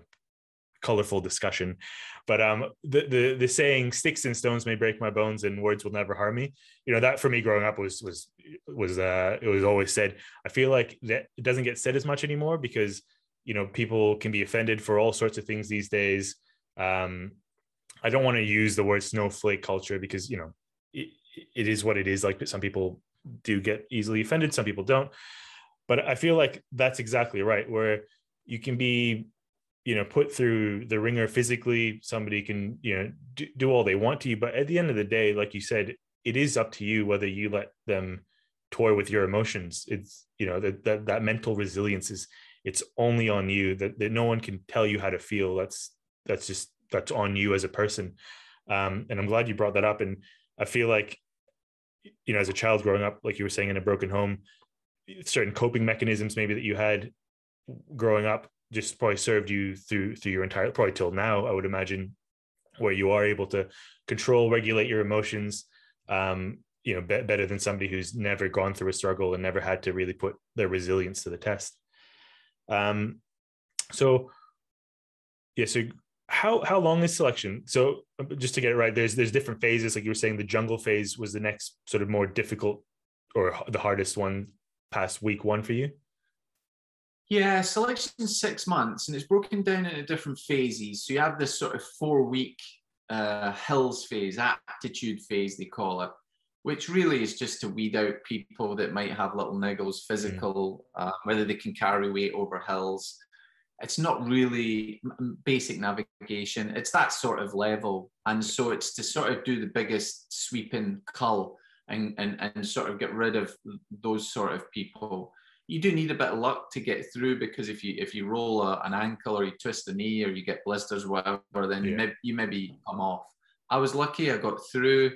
colorful discussion. But um, the, the the saying "sticks and stones may break my bones, and words will never harm me." You know that for me growing up was was was uh, it was always said. I feel like that it doesn't get said as much anymore because you know people can be offended for all sorts of things these days. Um, I don't want to use the word snowflake culture because you know it, it is what it is. Like some people do get easily offended, some people don't. But I feel like that's exactly right. Where you can be you know put through the ringer physically somebody can you know do, do, all they want to you but at the end of the day like you said it is up to you whether you let them toy with your emotions it's you know that that, that mental resilience is it's only on you that, that no one can tell you how to feel. That's that's just that's on you as a person. Um, and i'm glad you brought that up. And i feel like you know as a child growing up like you were saying in a broken home certain coping mechanisms maybe that you had growing up just probably served you through through your entire probably till now i would imagine where you are able to control regulate your emotions um you know be- better than somebody who's never gone through a struggle and never had to really put their resilience to the test um so yeah so how how long is selection? So uh, just to get it right there's there's different phases. Like you were saying the jungle phase was the next sort of more difficult or the hardest one past week one for you? Yeah, selection six months, and it's broken down into different phases. So you have this sort of four week uh, hills phase, aptitude phase, they call it, which really is just to weed out people that might have little niggles, physical, mm. uh, whether they can carry weight over hills. It's not really basic navigation, it's that sort of level. And so it's to sort of do the biggest sweeping cull and, and, and sort of get rid of those sort of people you do need a bit of luck to get through because if you if you roll a, an ankle or you twist a knee or you get blisters whatever then yeah. you, may, you maybe come off i was lucky i got through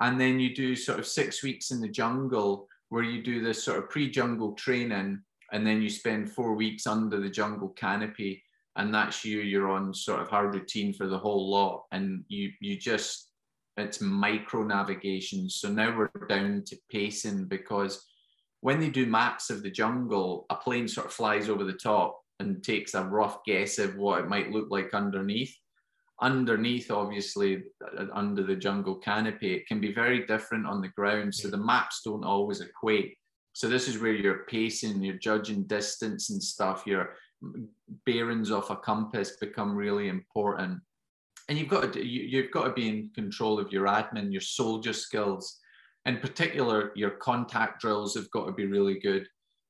and then you do sort of six weeks in the jungle where you do this sort of pre-jungle training and then you spend four weeks under the jungle canopy and that's you you're on sort of hard routine for the whole lot and you you just it's micro navigation so now we're down to pacing because when they do maps of the jungle, a plane sort of flies over the top and takes a rough guess of what it might look like underneath. Underneath, obviously, uh, under the jungle canopy, it can be very different on the ground. So the maps don't always equate. So this is where you're pacing, you're judging distance and stuff. Your bearings off a compass become really important, and you've got to you've got to be in control of your admin, your soldier skills in particular, your contact drills have got to be really good.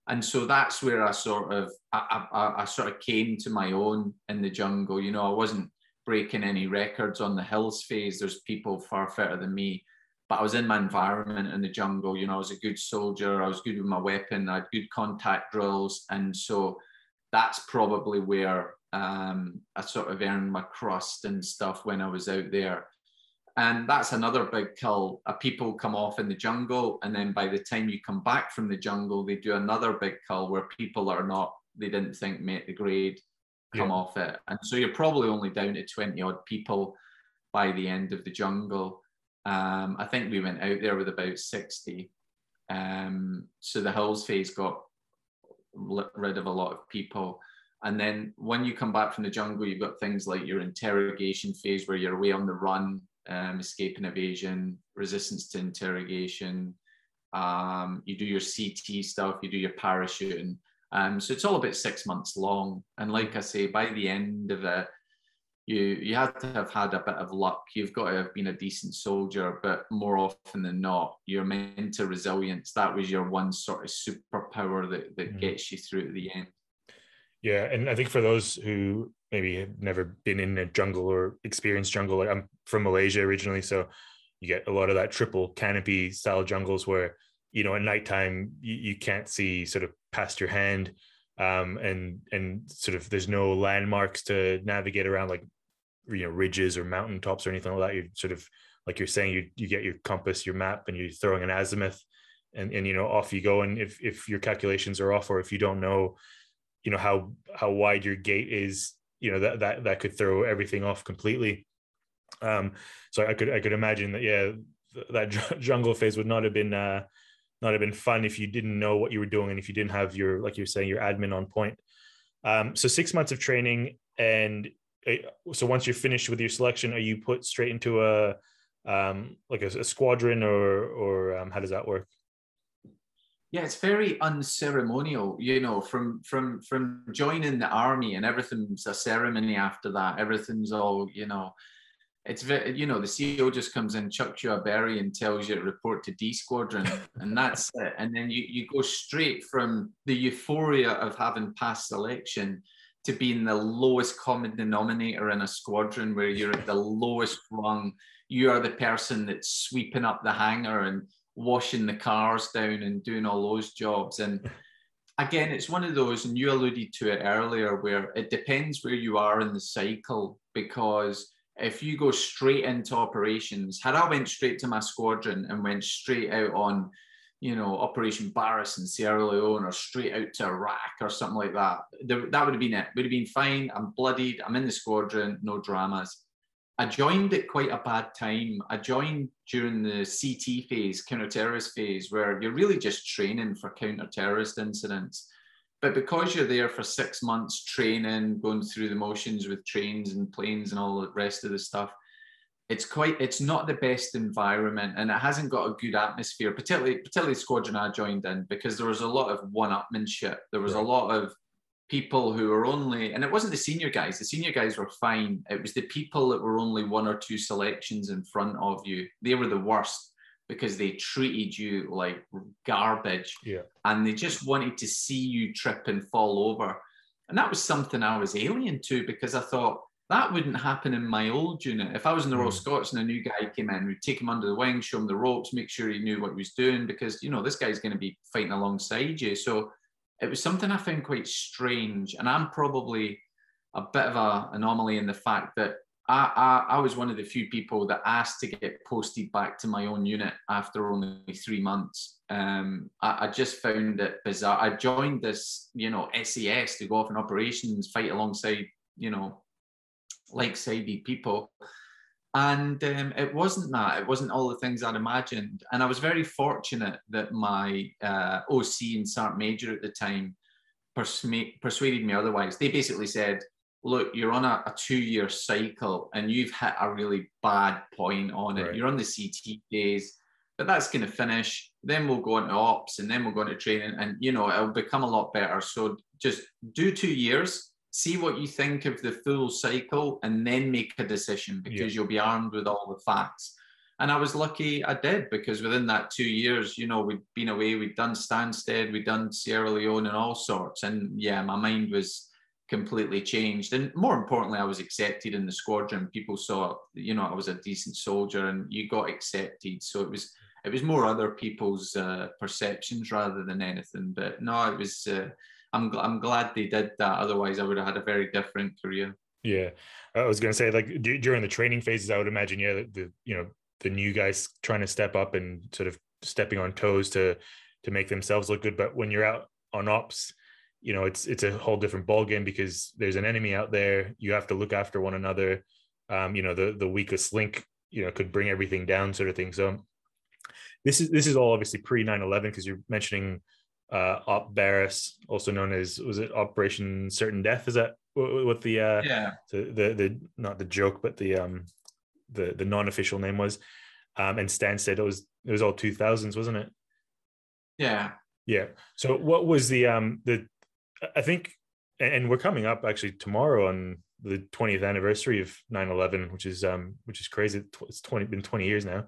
And so that's where I sort of I, I, I sort of came to my own in the jungle. You know, I wasn't breaking any records on the hills phase. There's people far fitter than me. But I was in my environment in the jungle. You know, I was a good soldier. I was good with my weapon. I had good contact drills. And so that's probably where um, I sort of earned my crust and stuff when I was out there. And that's another big kill. A people come off in the jungle, and then by the time you come back from the jungle, they do another big kill where people are not, they didn't think met the grade, come yeah. off it. And so you're probably only down to 20 odd people by the end of the jungle. Um, I think we went out there with about 60. Um, so the hills phase got rid of a lot of people. And then when you come back from the jungle, you've got things like your interrogation phase where you're away on the run um, escape and evasion, resistance to interrogation, Um, you do your CT stuff, you do your parachuting. Um, so it's all about six months long. And like I say, by the end of it, you you have to have had a bit of luck. You've got to have been a decent soldier, but more often than not, your mental resilience. That was your one sort of superpower that that mm-hmm. gets you through to the end. Yeah, and I think for those who maybe have never been in a jungle or experienced jungle, like I'm from Malaysia originally, so you get a lot of that triple canopy style jungles where you know at nighttime you, you can't see sort of past your hand um, and and sort of there's no landmarks to navigate around like you know ridges or mountain tops or anything like that. You sort of like you're saying you you get your compass, your map, and you're throwing an azimuth, and and you know off you go. And if if your calculations are off or if you don't know, you know how how wide your gate is, you know that that that could throw everything off completely. Um, so I could I could imagine that yeah that jungle phase would not have been uh not have been fun if you didn't know what you were doing and if you didn't have your like you're saying your admin on point. Um, so six months of training and uh, so once you're finished with your selection, are you put straight into a um, like a, a, squadron or or um, how does that work? Yeah, it's very unceremonial. You know, from from from joining the army and everything's a ceremony after that. Everything's all you know it's very, you know, the CEO just comes in, chucks you a berry, and tells you to report to D Squadron, and that's it. And then you you go straight from the euphoria of having passed selection to being the lowest common denominator in a squadron, where you're at the lowest rung. You are the person that's sweeping up the hangar and washing the cars down and doing all those jobs. And again, it's one of those, and you alluded to it earlier, where it depends where you are in the cycle because if you go straight into operations, had I went straight to my squadron and went straight out on, you know, Operation Barras in Sierra Leone or straight out to Iraq or something like that, that would have been it. Would have been fine. I'm bloodied. I'm in the squadron. No dramas. I joined at quite a bad time. I joined during the CT phase, counter-terrorist phase, where you're really just training for counter-terrorist incidents. But because you're there for six months training, going through the motions with trains and planes and all the rest of the stuff, it's quite it's not the best environment and it hasn't got a good atmosphere, particularly particularly the squadron I joined in, because there was a lot of one-upmanship. There was right. a lot of people who were only and it wasn't the senior guys, the senior guys were fine. It was the people that were only one or two selections in front of you. They were the worst because they treated you like garbage. Yeah. And they just wanted to see you trip and fall over. And that was something I was alien to because I thought that wouldn't happen in my old unit. If I was in the Royal mm. Scots and a new guy came in, we'd take him under the wing, show him the ropes, make sure he knew what he was doing because, you know, this guy's going to be fighting alongside you. So it was something I found quite strange. And I'm probably a bit of an anomaly in the fact that I, I, I, was one of the few people that asked to get posted back to my own unit after only three months. Um, I, I, just found it bizarre. I joined this, you know, SAS to go off in operations, fight alongside, you know, like-sided people. And um, it wasn't that. It wasn't all the things I'd imagined. And I was very fortunate that my uh, OC and Sergeant Major at the time persuaded me otherwise. They basically said, look, you're on a, a two year cycle and you've hit a really bad point on it. Right. You're on the CT phase, but that's going to finish. Then we'll go into ops and then we'll go into training and, you know, it'll become a lot better. So just do two years, see what you think of the full cycle, and then make a decision because yeah. you'll be armed with all the facts. And I was lucky I did because within that two years, you know, we'd been away, we'd done Stansted, we'd done Sierra Leone and all sorts. And yeah, my mind was completely changed. And more importantly, I was accepted in the squadron. People saw, you know, I was a decent soldier, and you got accepted. So it was it was more other people's uh, perceptions rather than anything. But no, it was. Uh, I'm I'm glad they did that. Otherwise, I would have had a very different career. Yeah, I was going to say like d- during the training phases, I would imagine yeah, the, the you know the new guys trying to step up and sort of stepping on toes to to make themselves look good. But when you're out on ops, you know it's it's a whole different ball game because there's an enemy out there. You have to look after one another. Um, you know the the weakest link you know could bring everything down sort of thing. So this is this is all obviously pre 9-11 because you're mentioning uh op barras also known as was it operation certain death? Is that what the uh yeah. the, the the not the joke but the um the the non-official name was. Um and Stansted it was it was all 2000s wasn't it? Yeah. Yeah. So what was the um the I think and we're coming up actually tomorrow on the 20th anniversary of 9/11 which is um which is crazy. It's 20 been 20 years now.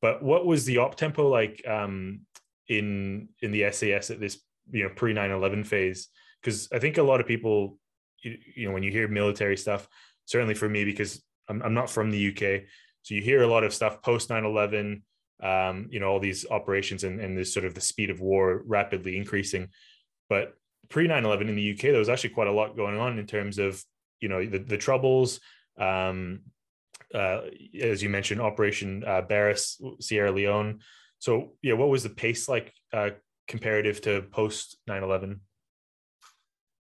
But what was the op tempo like um in in the SAS at this you know pre 9/11 phase? Because I think a lot of people you, you know when you hear military stuff certainly for me because I'm, I'm not from the UK so you hear a lot of stuff post 9/11 um, you know all these operations and, and this sort of the speed of war rapidly increasing. But pre 9-11 in the uk there was actually quite a lot going on in terms of you know the, the troubles. Um, uh, as you mentioned operation uh, barras sierra leone. So yeah what was the pace like uh, comparative to post 9-11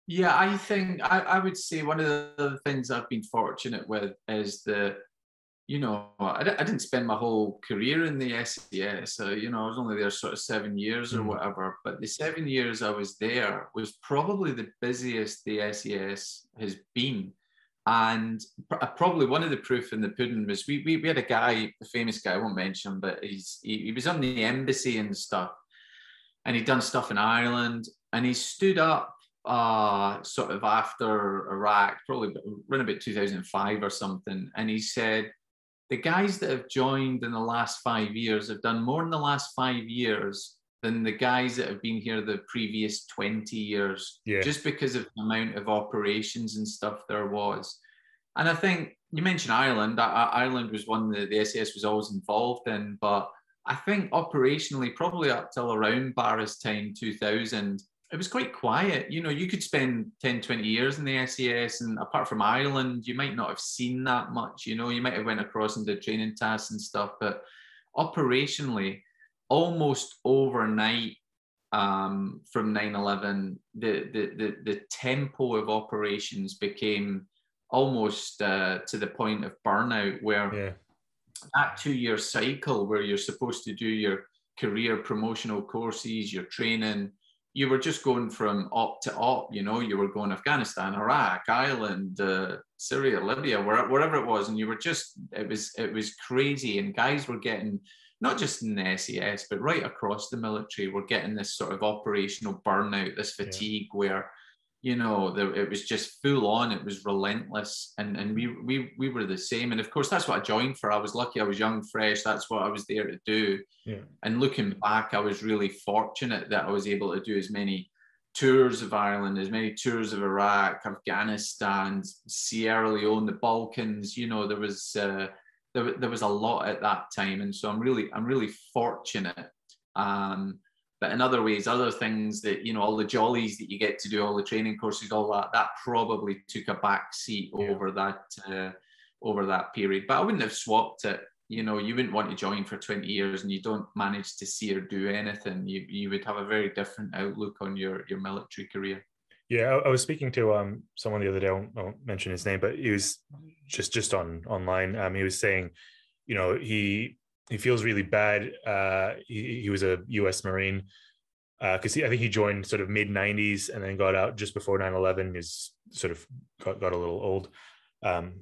yeah i think I, I would say one of the things i've been fortunate with is that you know, I, I didn't spend my whole career in the SAS. So, you know, I was only there sort of seven years or mm. whatever. But the seven years I was there was probably the busiest the SAS has been. And uh, probably one of the proof in the pudding was we, we, we had a guy, a famous guy, I won't mention, but he's he, he was on the embassy and stuff. And he'd done stuff in Ireland. And he stood up uh, sort of after Iraq, probably around about 2005 or something. And he said, the guys that have joined in the last five years have done more in the last five years than the guys that have been here the previous 20 years, yeah. just because of the amount of operations and stuff there was. And I think you mentioned Ireland. Ireland was one that the SAS was always involved in, but I think operationally, probably up till around Barras time 2000, it was quite quiet. You know, you could spend 10, 20 years in the SAS, and apart from Ireland, you might not have seen that much. You know, you might have went across and did training tasks and stuff, but operationally, almost overnight um, from 9-11, the, the, the, the tempo of operations became almost uh, to the point of burnout where yeah. that two-year cycle where you're supposed to do your career promotional courses, your training, you were just going from op to op, you know, you were going Afghanistan, Iraq, Ireland, uh, Syria, Libya, where, wherever it was, and you were just, it was, it was crazy. And guys were getting, not just in the SAS, but right across the military, were getting this sort of operational burnout, this fatigue yeah. where you know, there, it was just full on. It was relentless, and and we we we were the same. And of course, that's what I joined for. I was lucky. I was young, fresh. That's what I was there to do. Yeah. And looking back, I was really fortunate that I was able to do as many tours of Ireland, as many tours of Iraq, Afghanistan, Sierra Leone, the Balkans. You know, there was uh, there, there was a lot at that time, and so I'm really I'm really fortunate. Um, but in other ways, other things that, you know, all the jollies that you get to do, all the training courses, all that, that probably took a back seat yeah. over that uh, over that period. But I wouldn't have swapped it. You know, you wouldn't want to join for 20 years and you don't manage to see or do anything. You you would have a very different outlook on your your military career. Yeah, I, I was speaking to um someone the other day. I won't, I won't, mention his name, but he was just just on online. Um, he was saying, you know, he he feels really bad. Uh, he, he was a U.S. Marine because uh, I think he joined sort of mid '90s and then got out just before 9/11. Is sort of got, got a little old, um,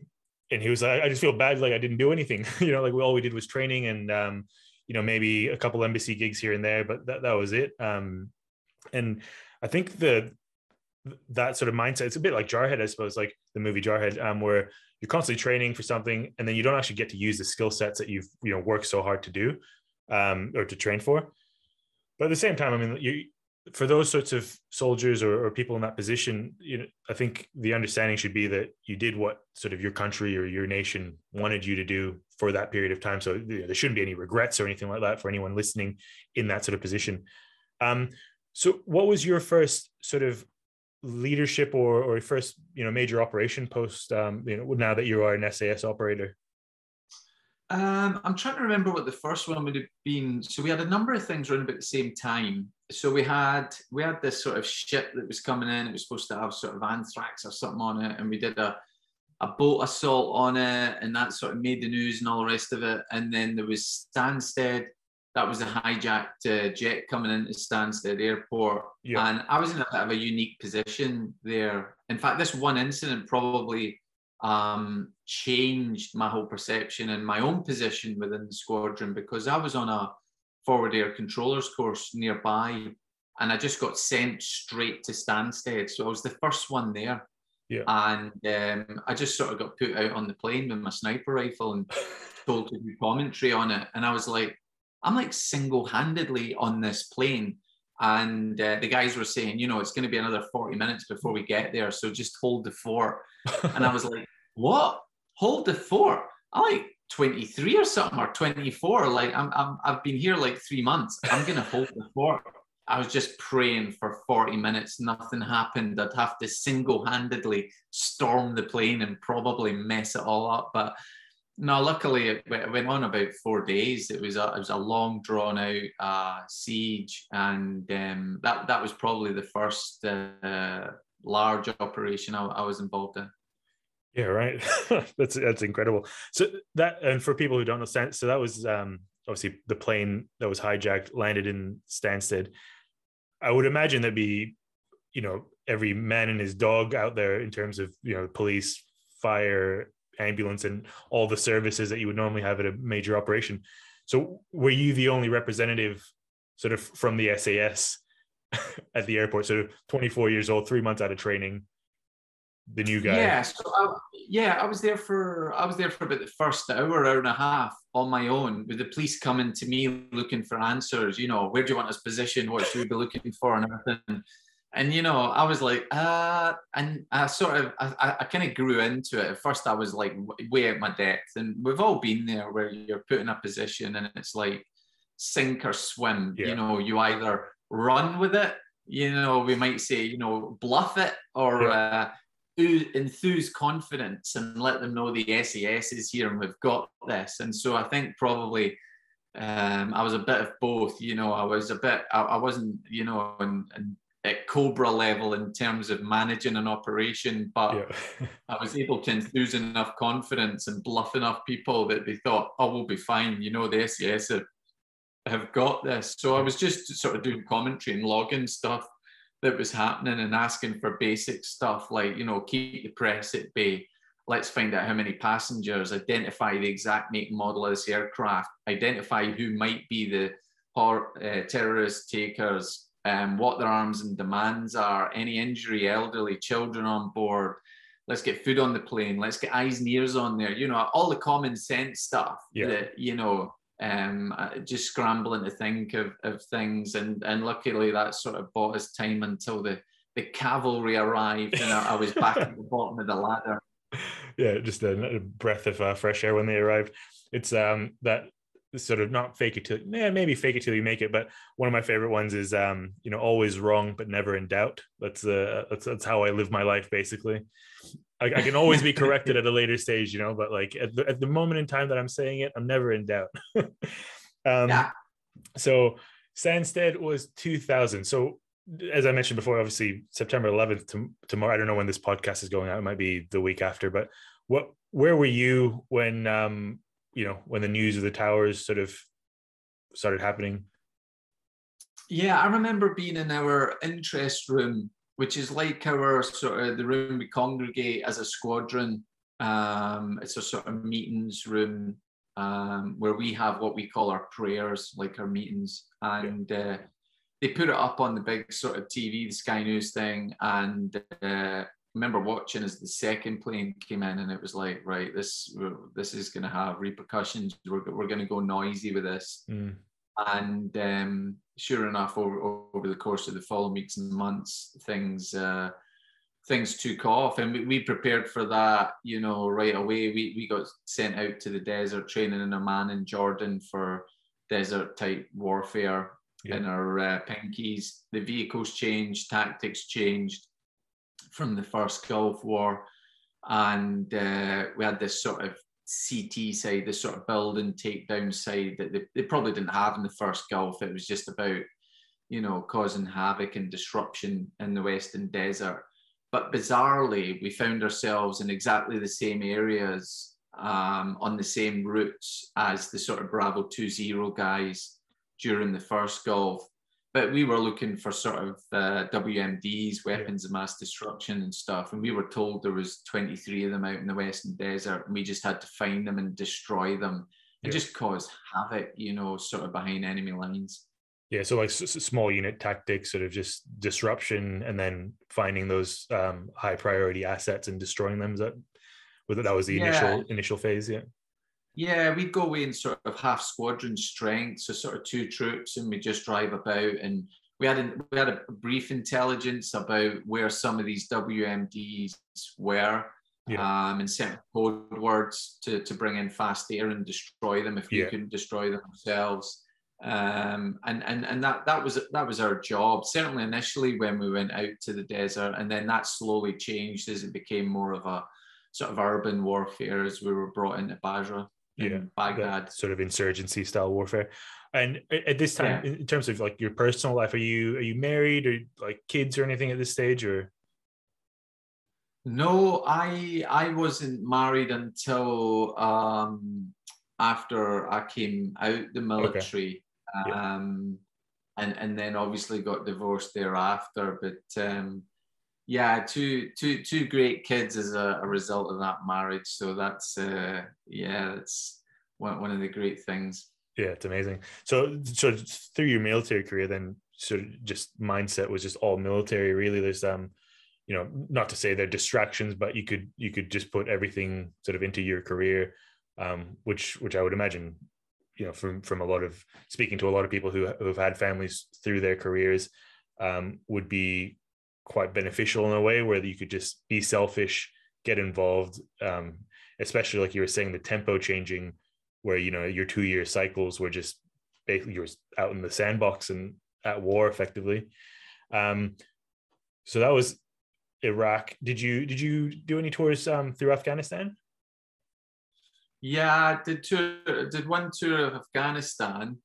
and he was like, I just feel bad, like I didn't do anything. you know, like we, all we did was training and um, you know maybe a couple embassy gigs here and there, but that that was it. Um, and I think the that sort of mindset it's a bit like Jarhead, I suppose, like the movie Jarhead, um, where you're constantly training for something and then you don't actually get to use the skill sets that you've you know worked so hard to do um, or to train for. But at the same time i mean you for those sorts of soldiers or, or, people in that position you know i think the understanding should be that you did what sort of your country or your nation wanted you to do for that period of time. So you know, there shouldn't be any regrets or anything like that for anyone listening in that sort of position. Um, so what was your first sort of leadership or or first you know major operation post um, you know now that you are an SAS operator? Um, I'm trying to remember what the first one would have been. So we had a number of things around about the same time. So we had we had this sort of ship that was coming in. It was supposed to have sort of anthrax or something on it, and we did a a boat assault on it, and that sort of made the news and all the rest of it. And then there was Stansted, that was a hijacked uh, jet coming into Stansted Airport. Yeah. And I was in a bit of a unique position there. In fact, this one incident probably um, changed my whole perception and my own position within the squadron because I was on a forward air controllers course nearby, and I just got sent straight to Stansted. So I was the first one there. Yeah. And um, I just sort of got put out on the plane with my sniper rifle and told to do commentary on it. And I was like, I'm like single handedly on this plane. And uh, the guys were saying, you know, it's going to be another 40 minutes before we get there. So just hold the fort. and I was like, what? Hold the fort? I'm like 23 or something or 24. Like I'm, I'm I've been here like three months. I'm going to hold the fort. I was just praying for 40 minutes. Nothing happened. I'd have to single handedly storm the plane and probably mess it all up. But no, luckily it went on about four days. It was a, it was a long drawn out uh, siege, and um, that that was probably the first uh, large operation I, I, was involved in. Yeah, right. that's that's incredible. So that and for people who don't know, Stan, so that was um, obviously the plane that was hijacked landed in Stansted. I would imagine there'd be, you know, every man and his dog out there in terms of you know police, fire, ambulance and all the services that you would normally have at a major operation. So were you the only representative sort of from the SAS at the airport? So 24 years old, three months out of training, the new guy. Yeah, so I, yeah, I was there for I was there for about the first hour, hour and a half on my own, with the police coming to me looking for answers. You know, where do you want us positioned? What should we be looking for, and everything and you know i was like uh and i sort of i, I kind of grew into it at first i was like way out my depth and we've all been there where you're put in a position and it's like sink or swim yeah. you know you either run with it you know we might say you know bluff it or yeah. uh, enthuse confidence and let them know the SAS is here and we've got this. And so I think probably um, I was a bit of both. You know, I was a bit, I, I wasn't, you know, and, and at Cobra level in terms of managing an operation, but yeah. I was able to enthuse enough confidence and bluff enough people that they thought, oh, we'll be fine. You know, the SAS have, have got this. So I was just sort of doing commentary and logging stuff that was happening and asking for basic stuff like, you know, keep the press at bay. Let's find out how many passengers, identify the exact make and model of this aircraft, identify who might be the uh, terrorist takers, um, what their arms and demands are, any injury, elderly, children on board. Let's get food on the plane. Let's get eyes and ears on there. You know, all the common sense stuff yeah. that, you know, um, uh, just scrambling to think of, of things. And, and luckily that sort of bought us time until the, the cavalry arrived and I, I was back at the bottom of the ladder. Yeah, just a, a breath of uh, fresh air when they arrived. It's um, that sort of not fake it till yeah, maybe fake it till you make it but one of my favorite ones is um you know always wrong but never in doubt. That's uh that's, that's how i live my life basically. I, I can always be corrected at a later stage you know but like at the, at the moment in time that i'm saying it i'm never in doubt. Um yeah. so Stansted was 2000 so as i mentioned before obviously september 11th to, tomorrow i don't know when this podcast is going out. It might be the week after but what where were you when um you know when the news of the towers sort of started happening? Yeah i remember being in our interest room which is like our sort of the room we congregate as a squadron. Um, it's a sort of meetings room um, where we have what we call our prayers like our meetings. And uh, they put it up on the big sort of tv the sky news thing. And uh, remember watching as the second plane came in and it was like right this this is going to have repercussions. We're, we're going to go noisy with this. Mm. and um, sure enough over, over the course of the following weeks and months things uh, things took off. And we, we, prepared for that you know right away. We, we got sent out to the desert training in Amman in Jordan for desert type warfare yeah. in our uh, pinkies. The vehicles changed tactics changed from the first Gulf War, and uh, we had this sort of CT side, this sort of building takedown side that they, they probably didn't have in the first Gulf. It was just about, you know, causing havoc and disruption in the Western Desert. But bizarrely, we found ourselves in exactly the same areas um, on the same routes as the sort of Bravo 2-0 guys during the first Gulf but we were looking for sort of uh, WMDs, weapons yeah. of mass destruction and stuff, and we were told there was 23 of them out in the Western Desert, and we just had to find them and destroy them and just cause havoc, you know, sort of behind enemy lines. Yeah, so like s- small unit tactics, sort of just disruption, and then finding those um, high priority assets and destroying them. Is that whether that was the yeah. initial initial phase? Yeah. Yeah, we'd go away in sort of half squadron strength, so sort of two troops, and we just drive about. And we had a, we had a brief intelligence about where some of these WMDs were, yeah. um, and sent code words to to bring in fast air and destroy them if we yeah. couldn't destroy them ourselves um, and and and that that was that was our job. Certainly initially when we went out to the desert, and then that slowly changed as it became more of a sort of urban warfare as we were brought into Basra. Yeah, Baghdad, sort of insurgency style warfare. And at this time, yeah. in terms of like your personal life, are you are you married or like kids or anything at this stage, or? No, I I wasn't married until um, after I came out the military. Okay yeah. Um, and and then obviously got divorced thereafter. But um, yeah, two two two great kids as a, a result of that marriage. So that's uh, yeah, that's one one of the great things. Yeah, it's amazing. So so through your military career, then sort of just mindset was just all military. Really, there's um, you know, not to say they're distractions, but you could you could just put everything sort of into your career, um, which which I would imagine you know from from a lot of speaking to a lot of people who who have had families through their careers um, would be quite beneficial in a way where you could just be selfish get involved um, especially like you were saying the tempo changing where you know your two year cycles were just basically you're out in the sandbox and at war effectively. Um, so that was iraq. Did you did you do any tours um, through afghanistan? Yeah, I did tour, did one tour of Afghanistan,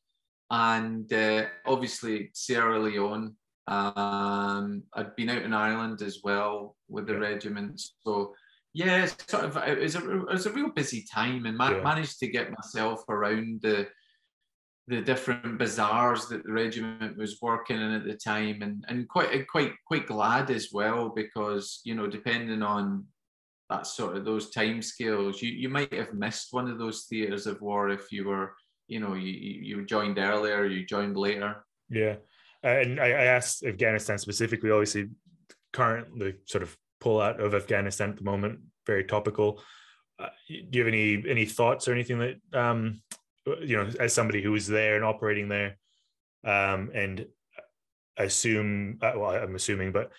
and uh, obviously Sierra Leone. Um, I'd been out in Ireland as well with the yeah. regiment, so yeah, sort of it was a it was a real busy time, and ma- yeah. managed to get myself around the the different bazaars that the regiment was working in at the time, and and quite quite quite glad as well because you know depending on that sort of those time scales. You you might have missed one of those theaters of war if you were, you know, you you joined earlier, you joined later. Yeah, and I, I asked Afghanistan specifically. Obviously, currently sort of pull out of Afghanistan at the moment, very topical. Uh, do you have any any thoughts or anything that um, you know, as somebody who was there and operating there, um, and assume uh, well, I'm assuming, but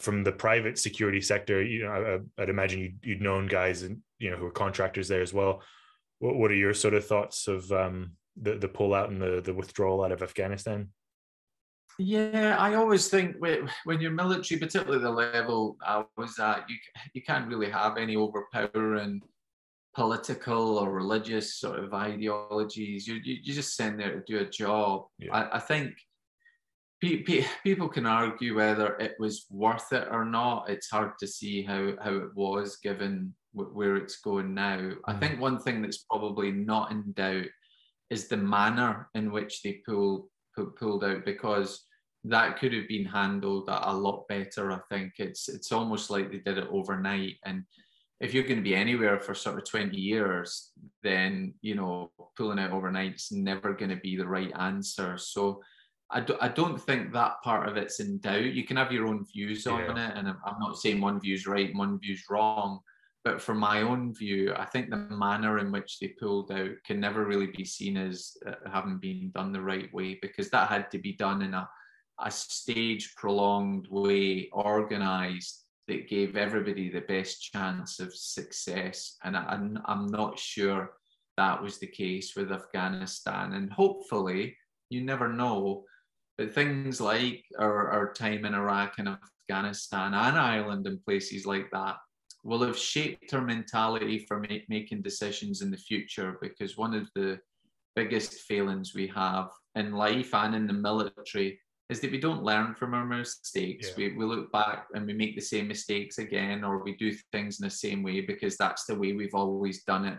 from the private security sector, you know, I, would imagine you'd, you'd known guys and you know who are contractors there as well. What, what are your sort of thoughts of um, the the pullout and the the withdrawal out of Afghanistan? Yeah, I always think when you're military, particularly the level I was at, you you can't really have any overpowering political or religious sort of ideologies. You you, just send there to do a job. Yeah. I, I think people can argue whether it was worth it or not. It's hard to see how, how it was given where it's going now. Mm. I think one thing that's probably not in doubt is the manner in which they pull, pulled out because that could have been handled a lot better. I think it's it's almost like they did it overnight. And if you're going to be anywhere for sort of 20 years, then you know pulling out overnight is never going to be the right answer. So I, do, I don't think that part of it's in doubt. You can have your own views on it, and I'm, I'm not saying one view's right and one view's wrong. But from my own view, I think the manner in which they pulled out can never really be seen as uh, having been done the right way because that had to be done in a, a stage prolonged way, organized, that gave everybody the best chance of success. And I, I'm, I'm not sure that was the case with Afghanistan. And hopefully, you never know, but things like our, our time in Iraq and Afghanistan and Ireland and places like that will have shaped our mentality for make, making decisions in the future because one of the biggest failings we have in life and in the military is that we don't learn from our mistakes. Yeah. We, we look back and we make the same mistakes again, or we do things in the same way because that's the way we've always done it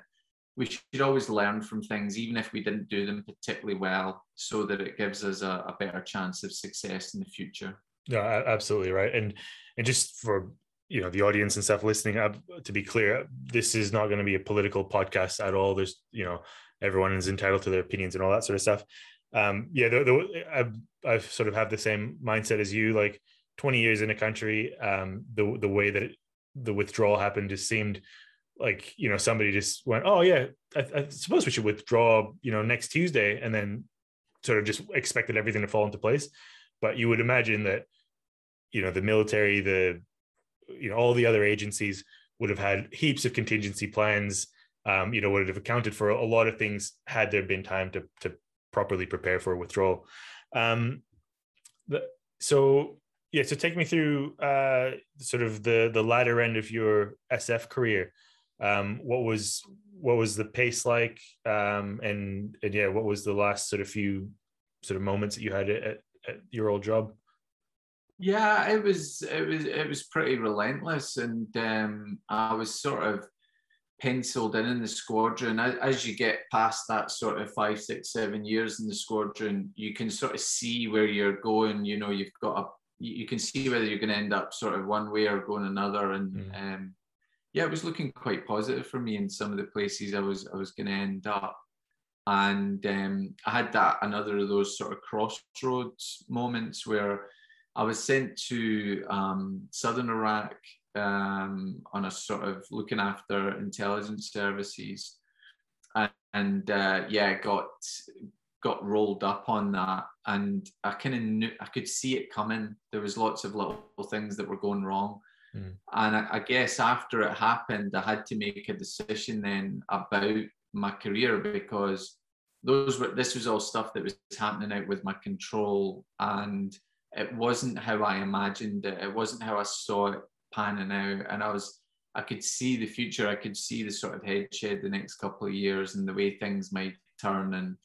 we should always learn from things, even if we didn't do them particularly well, so that it gives us a, a better chance of success in the future. Yeah, absolutely right. And and just for you know the audience and stuff listening to be clear this is not going to be a political podcast at all. There's you know everyone is entitled to their opinions and all that sort of stuff. Um yeah the, the, I've, I've sort of have the same mindset as you like 20 years in a country um the the way that it, the withdrawal happened just seemed like you know somebody just went oh yeah I, I suppose we should withdraw you know next tuesday and then sort of just expected everything to fall into place. But you would imagine that you know the military the you know all the other agencies would have had heaps of contingency plans um, you know would have accounted for a lot of things had there been time to to properly prepare for withdrawal. Um, the, so yeah so take me through uh, sort of the the latter end of your sf career. Um, what was what was the pace like? Um, and and yeah what was the last sort of few sort of moments that you had at, at your old job yeah, it was it was it was pretty relentless, and um, I was sort of penciled in in the squadron. As, as you get past that sort of five, six, seven years in the squadron, you can sort of see where you're going. You know, you've got a you can see whether you're going to end up sort of one way or going another, and mm. um, yeah, it was looking quite positive for me in some of the places I was I was going to end up and um, I had that another of those sort of crossroads moments where I was sent to um, southern Iraq um, on a sort of looking after intelligence services, and, and uh, yeah, got got rolled up on that, and I kind of knew I could see it coming. There was lots of little things that were going wrong, mm. and I, I guess after it happened, I had to make a decision then about my career because those were this was all stuff that was happening out with my control and it wasn't how I imagined it. It wasn't how I saw it panning out. And I was, I could see the future. I could see the sort of headshed the next couple of years and the way things might turn. And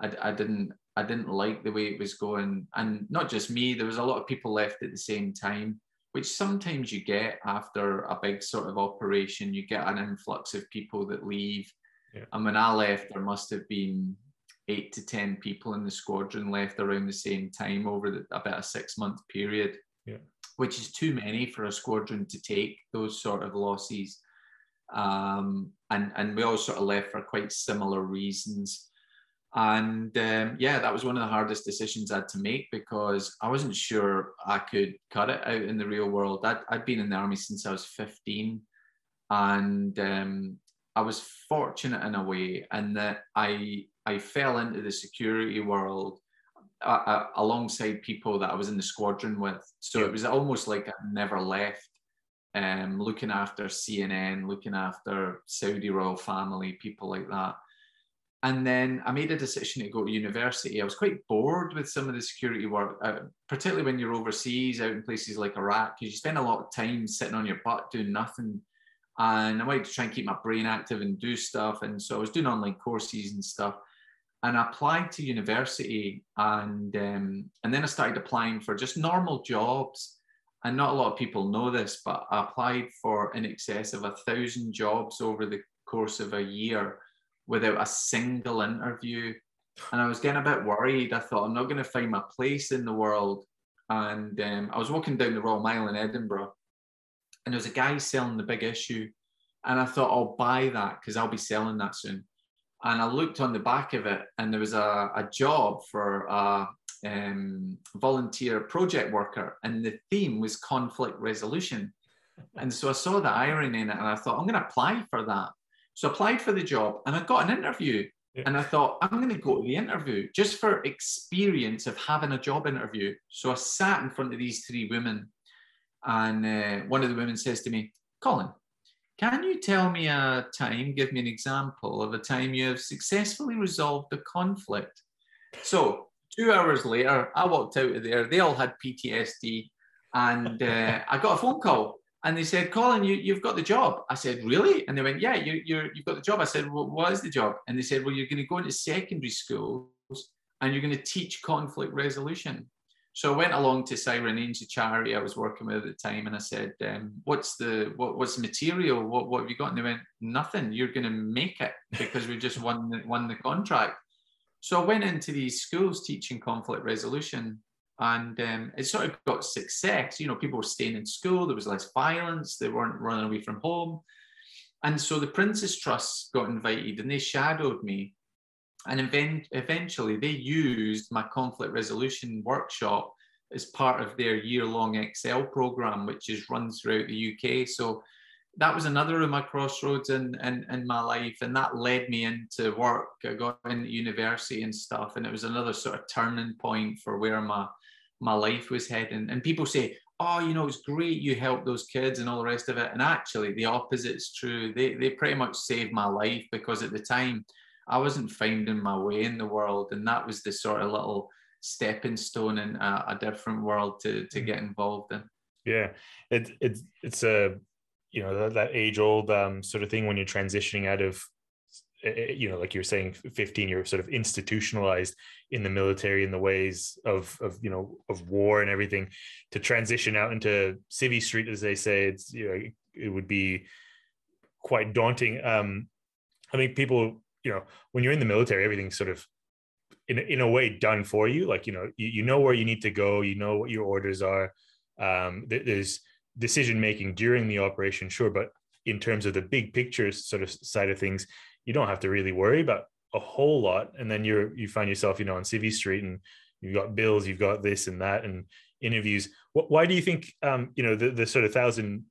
I, I didn't, I didn't like the way it was going. And not just me, there was a lot of people left at the same time, which sometimes you get after a big sort of operation. You get an influx of people that leave. Yeah. And when I left, there must have been eight to 10 people in the squadron left around the same time over the, about a six month period, yeah. which is too many for a squadron to take those sort of losses. Um, and, and we all sort of left for quite similar reasons. And um, yeah, that was one of the hardest decisions I had to make because I wasn't sure I could cut it out in the real world. I'd, I'd been in the army since I was 15. And um, I was fortunate in a way, and that I I fell into the security world uh, uh, alongside people that I was in the squadron with. So it was almost like I never left. Um, looking after CNN, looking after Saudi royal family, people like that. And then I made a decision to go to university. I was quite bored with some of the security work, uh, particularly when you're overseas, out in places like Iraq, because you spend a lot of time sitting on your butt doing nothing and I wanted to try and keep my brain active and do stuff. And so I was doing online courses and stuff. And I applied to university, and um, and then I started applying for just normal jobs. And not a lot of people know this, but I applied for in excess of a thousand jobs over the course of a year without a single interview. And I was getting a bit worried. I thought I'm not going to find my place in the world. And um, I was walking down the Royal Mile in Edinburgh, and there was a guy selling the big issue. And I thought, I'll buy that because I'll be selling that soon. And I looked on the back of it, and there was a, a job for a um, volunteer project worker, and the theme was conflict resolution. And so I saw the irony in it, and I thought, I'm going to apply for that. So I applied for the job, and I got an interview. Yeah. And I thought, I'm going to go to the interview just for experience of having a job interview. So I sat in front of these three women and uh, one of the women says to me, Colin, can you tell me a time, give me an example of a time you have successfully resolved a conflict? So, two hours later, I walked out of there. They all had PTSD. And uh, I got a phone call and they said, Colin, you, have got the job. I said, really? And they went, yeah, you, have got the job. I said, well, what is the job? And they said, well, you're going to go into secondary schools and you're going to teach conflict resolution. So I went along to Siren Angel charity I was working with at the time, and I said, um, "What's the what, what's the material? What what have you got?" And they went, "Nothing. You're going to make it because we just won the, won the contract." So I went into these schools teaching conflict resolution, and um, it sort of got success. You know, people were staying in school. There was less violence. They weren't running away from home, and so the Prince's Trust got invited, and they shadowed me. And event- eventually, they used my conflict resolution workshop as part of their year-long xl program, which is run throughout the UK. So that was another of my crossroads in, in, in my life. And that led me into work. I got into university and stuff. And it was another sort of turning point for where my, my life was heading. And people say, oh, you know, it's great you helped those kids and all the rest of it. And actually, the opposite is true. They, they pretty much saved my life because at the time, I wasn't finding my way in the world. And that was the sort of little stepping stone in a, a different world to, to mm. get involved in. Yeah, it, it's it's a you know that, that age old um, sort of thing when you're transitioning out of eh, eh, you know like you're saying 15 you're sort of institutionalized in the military in the ways of of you know of war and everything to transition out into civvy street as they say it's you know it would be quite daunting um i think people you know when you're in the military everything's sort of in, in a way done for you like you know you, you know where you need to go you know what your orders are um there's decision making during the operation, sure, but in terms of the big picture sort of side of things, you don't have to really worry about a whole lot. And then you're you find yourself, you know, on Civvy Street and you've got bills, you've got this and that, and interviews. Why do you think, um, you know, the, the sort of thousand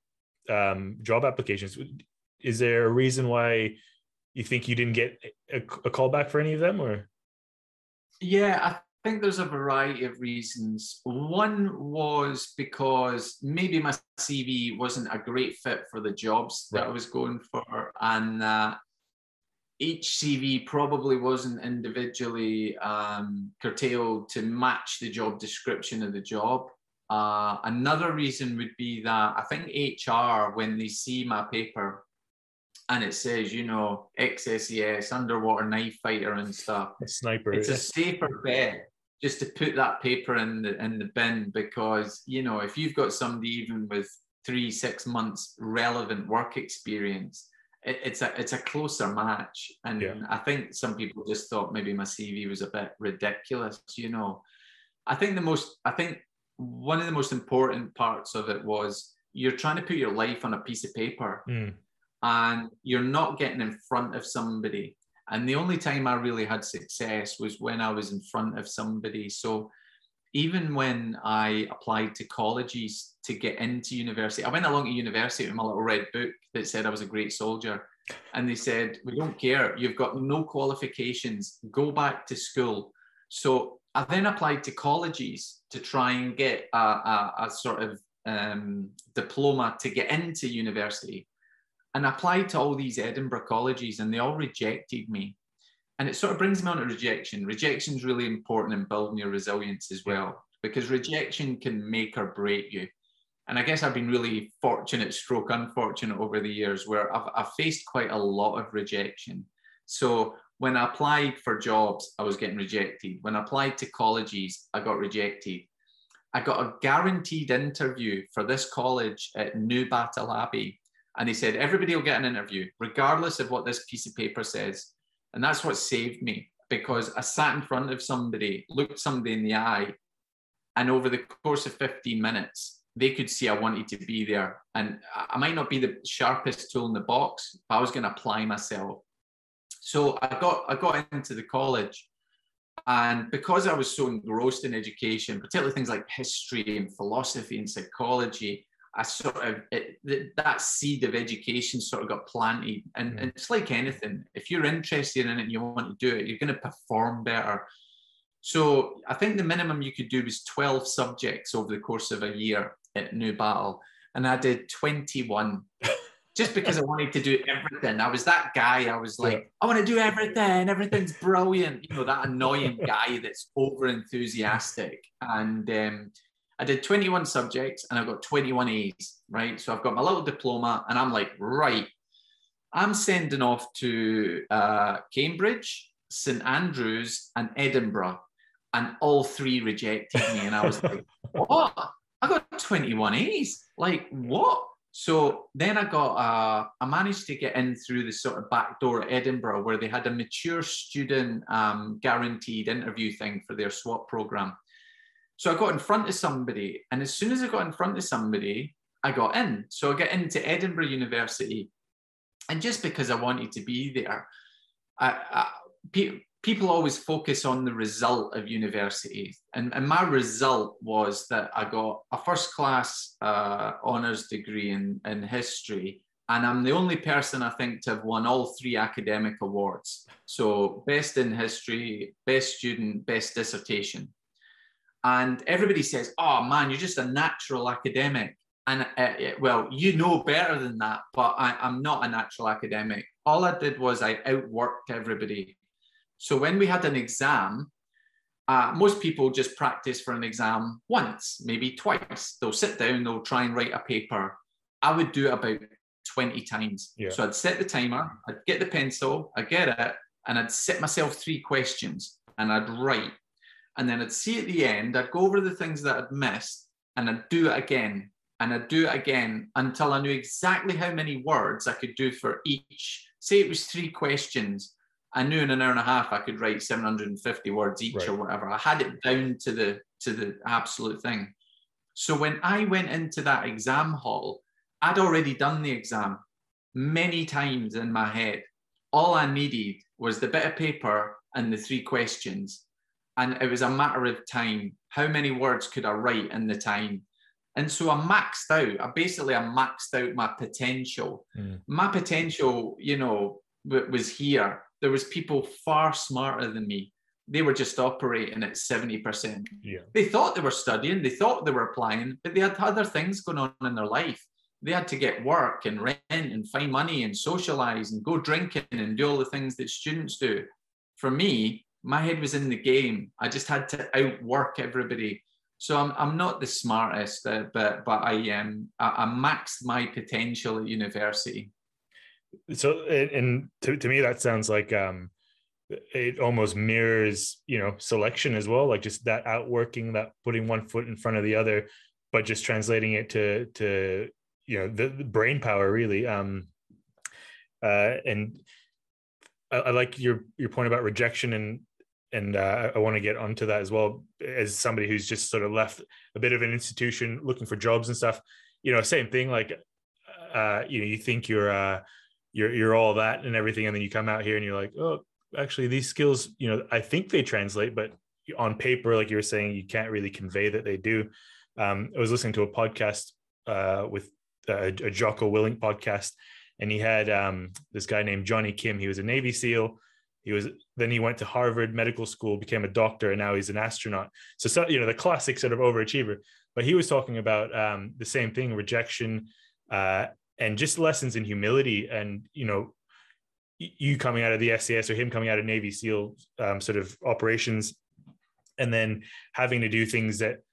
um, job applications? Is there a reason why you think you didn't get a, a call back for any of them, or? Yeah, I think there's a variety of reasons. One was because maybe my CV wasn't a great fit for the jobs that right. I was going for, and uh, each CV probably wasn't individually um, curtailed to match the job description of the job. Uh, another reason would be that I think HR, when they see my paper and it says, you know, ex-SAS, underwater knife fighter and stuff, a sniper, it's a safer bet just to put that paper in the in the bin because you know if you've got somebody even with three six months relevant work experience it, it's a it's a closer match. And yeah. i think some people just thought maybe my cv was a bit ridiculous you know. I think the most i think one of the most important parts of it was you're trying to put your life on a piece of paper. Mm. And you're not getting in front of somebody and the only time I really had success was when I was in front of somebody. So even when I applied to colleges to get into university, I went along to university with my little red book that said I was a great soldier. And they said, We don't care. You've got no qualifications. Go back to school. So I then applied to colleges to try and get a, a, a sort of um, diploma to get into university and I applied to all these Edinburgh colleges and they all rejected me. And it sort of brings me on to rejection. Rejection is really important in building your resilience as well, because rejection can make or break you. And I guess I've been really fortunate, stroke unfortunate over the years where I've, I've faced quite a lot of rejection. So when I applied for jobs, I was getting rejected. When I applied to colleges, I got rejected. I got a guaranteed interview for this college at Newbattle Abbey and he said, everybody will get an interview, regardless of what this piece of paper says. And that's what saved me because I sat in front of somebody, looked somebody in the eye, and over the course of 15 minutes, they could see I wanted to be there. And I might not be the sharpest tool in the box, but I was going to apply myself. So I got I got into the college. And because I was so engrossed in education, particularly things like history and philosophy and psychology, I sort of it, that seed of education sort of got planted, and, mm. and, it's like anything. If you're interested in it and you want to do it, you're going to perform better. So I think the minimum you could do was 12 subjects over the course of a year at Newbattle, and I did 21. just because I wanted to do everything. I was that guy. I was like, yeah. I want to do everything. Everything's brilliant. You know, that annoying guy that's over enthusiastic. And um, I did 21 subjects and I've got 21 A's, right? So I've got my little diploma and I'm like, right, I'm sending off to uh, Cambridge, St Andrews, and Edinburgh. And all three rejected me. And I was like, what? I got 21 A's. Like, what? So then I got, uh, I managed to get in through the sort of back door at Edinburgh where they had a mature student um, guaranteed interview thing for their SWAT program. So I got in front of somebody, and as soon as I got in front of somebody, I got in. So I got into Edinburgh University, and just because I wanted to be there, I, I, pe- people always focus on the result of university, and, and my result was that I got a first class uh, honours degree in, in history and I'm the only person I think to have won all three academic awards. So, best in history, best student, best dissertation. And everybody says, oh man, you're just a natural academic. And uh, well, you know better than that, but I, I'm not a natural academic. All I did was I outworked everybody. So, when we had an exam, uh, most people just practice for an exam once, maybe twice. They'll sit down, they'll try and write a paper. I would do it about 20 times. Yeah. So I'd set the timer, I'd get the pencil, I'd get it, and I'd set myself three questions and I'd write. And then I'd see at the end, I'd go over the things that I'd missed and I'd do it again. And I'd do it again until I knew exactly how many words I could do for each. Say it was three questions. I knew in an hour and a half I could write 750 words each right. or whatever. I had it down to the to the absolute thing. So when I went into that exam hall, I'd already done the exam many times in my head. All I needed was the bit of paper and the three questions. And it was a matter of time. How many words could I write in the time? And so I maxed out. I basically I maxed out my potential. Mm. My potential, you know, w- was here. There was people far smarter than me. They were just operating at 70%. Yeah. They thought they were studying, they thought they were applying, but they had other things going on in their life they had to get work and rent and find money and socialize and go drinking and do all the things that students do. For me, my head was in the game. I just had to outwork everybody. So I'm, I'm not the smartest, uh, but but I um I, I maxed my potential at university. So and to, to me that sounds like um it almost mirrors you know selection as well like just that outworking that putting one foot in front of the other but just translating it to to you know the, the brain power really um uh and I, I, like your your point about rejection and and uh, I want to get onto that as well as somebody who's just sort of left a bit of an institution looking for jobs and stuff you know same thing like uh you know you think you're uh you're you're all that and everything and then you come out here and you're like oh actually these skills you know I think they translate but on paper like you were saying you can't really convey that they do um I was listening to a podcast uh with a, a Jocko Willink podcast, and he had um, this guy named Johnny Kim. He was a Navy SEAL. He was then he went to Harvard Medical School, became a doctor, and now he's an astronaut. So, so you know the classic sort of overachiever. But he was talking about um, the same thing: rejection uh, and just lessons in humility. And you know, you coming out of the SAS or him coming out of Navy SEAL um, sort of operations, and then having to do things that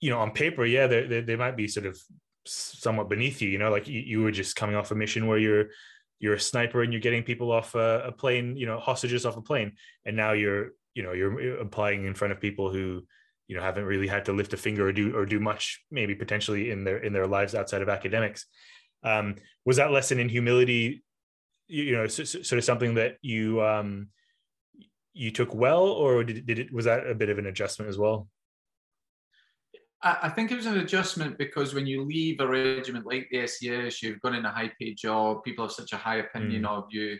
you know on paper, yeah, they, they, might be sort of somewhat beneath you you know like you, you were just coming off a mission where you're you're a sniper and you're getting people off a, a, plane you know hostages off a plane. And now you're you know you're applying in front of people who you know haven't really had to lift a finger or do or do much maybe potentially in their in their lives outside of academics. Um, was that lesson in humility you know sort of something that you um you took well or did, did it was that a bit of an adjustment as well I think it was an adjustment because when you leave a regiment like the SAS, you've gone in a high paid job, people have such a high opinion mm. of you.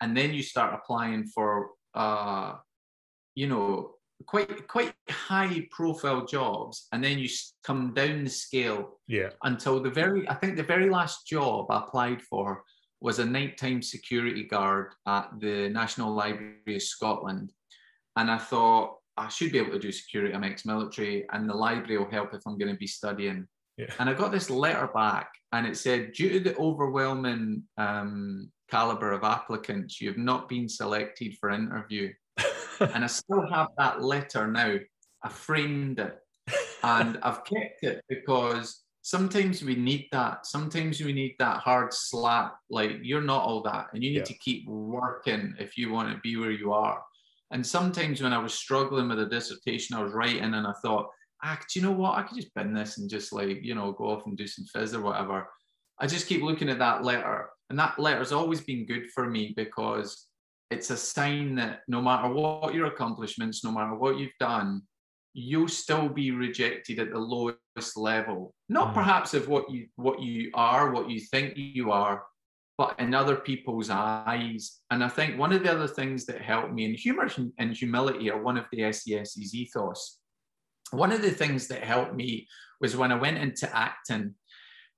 And then you start applying for, uh, you know, quite quite high profile jobs and then you come down the scale yeah until the very i think the very last job i applied for was a nighttime security guard at the national library of scotland and i thought I should be able to do security. I'm ex-military, and the library will help if I'm going to be studying. Yeah. And I got this letter back, and it said, due to the overwhelming um, caliber of applicants, you have not been selected for interview. and I still have that letter now. I framed it, and I've kept it because sometimes we need that. Sometimes we need that hard slap. Like you're not all that, and you need yeah. to keep working if you want to be where you are. And sometimes when I was struggling with a dissertation I was writing and I thought, ah, do you know what? I could just bin this and just like, you know, go off and do some fizz or whatever. I just keep looking at that letter. And that letter's always been good for me because it's a sign that no matter what your accomplishments, no matter what you've done, you'll still be rejected at the lowest level. Not mm. perhaps of what you what you are, what you think you are, but in other people's eyes. And I think one of the other things that helped me, and humor and humility are one of the SAS's ethos. One of the things that helped me was when I went into acting.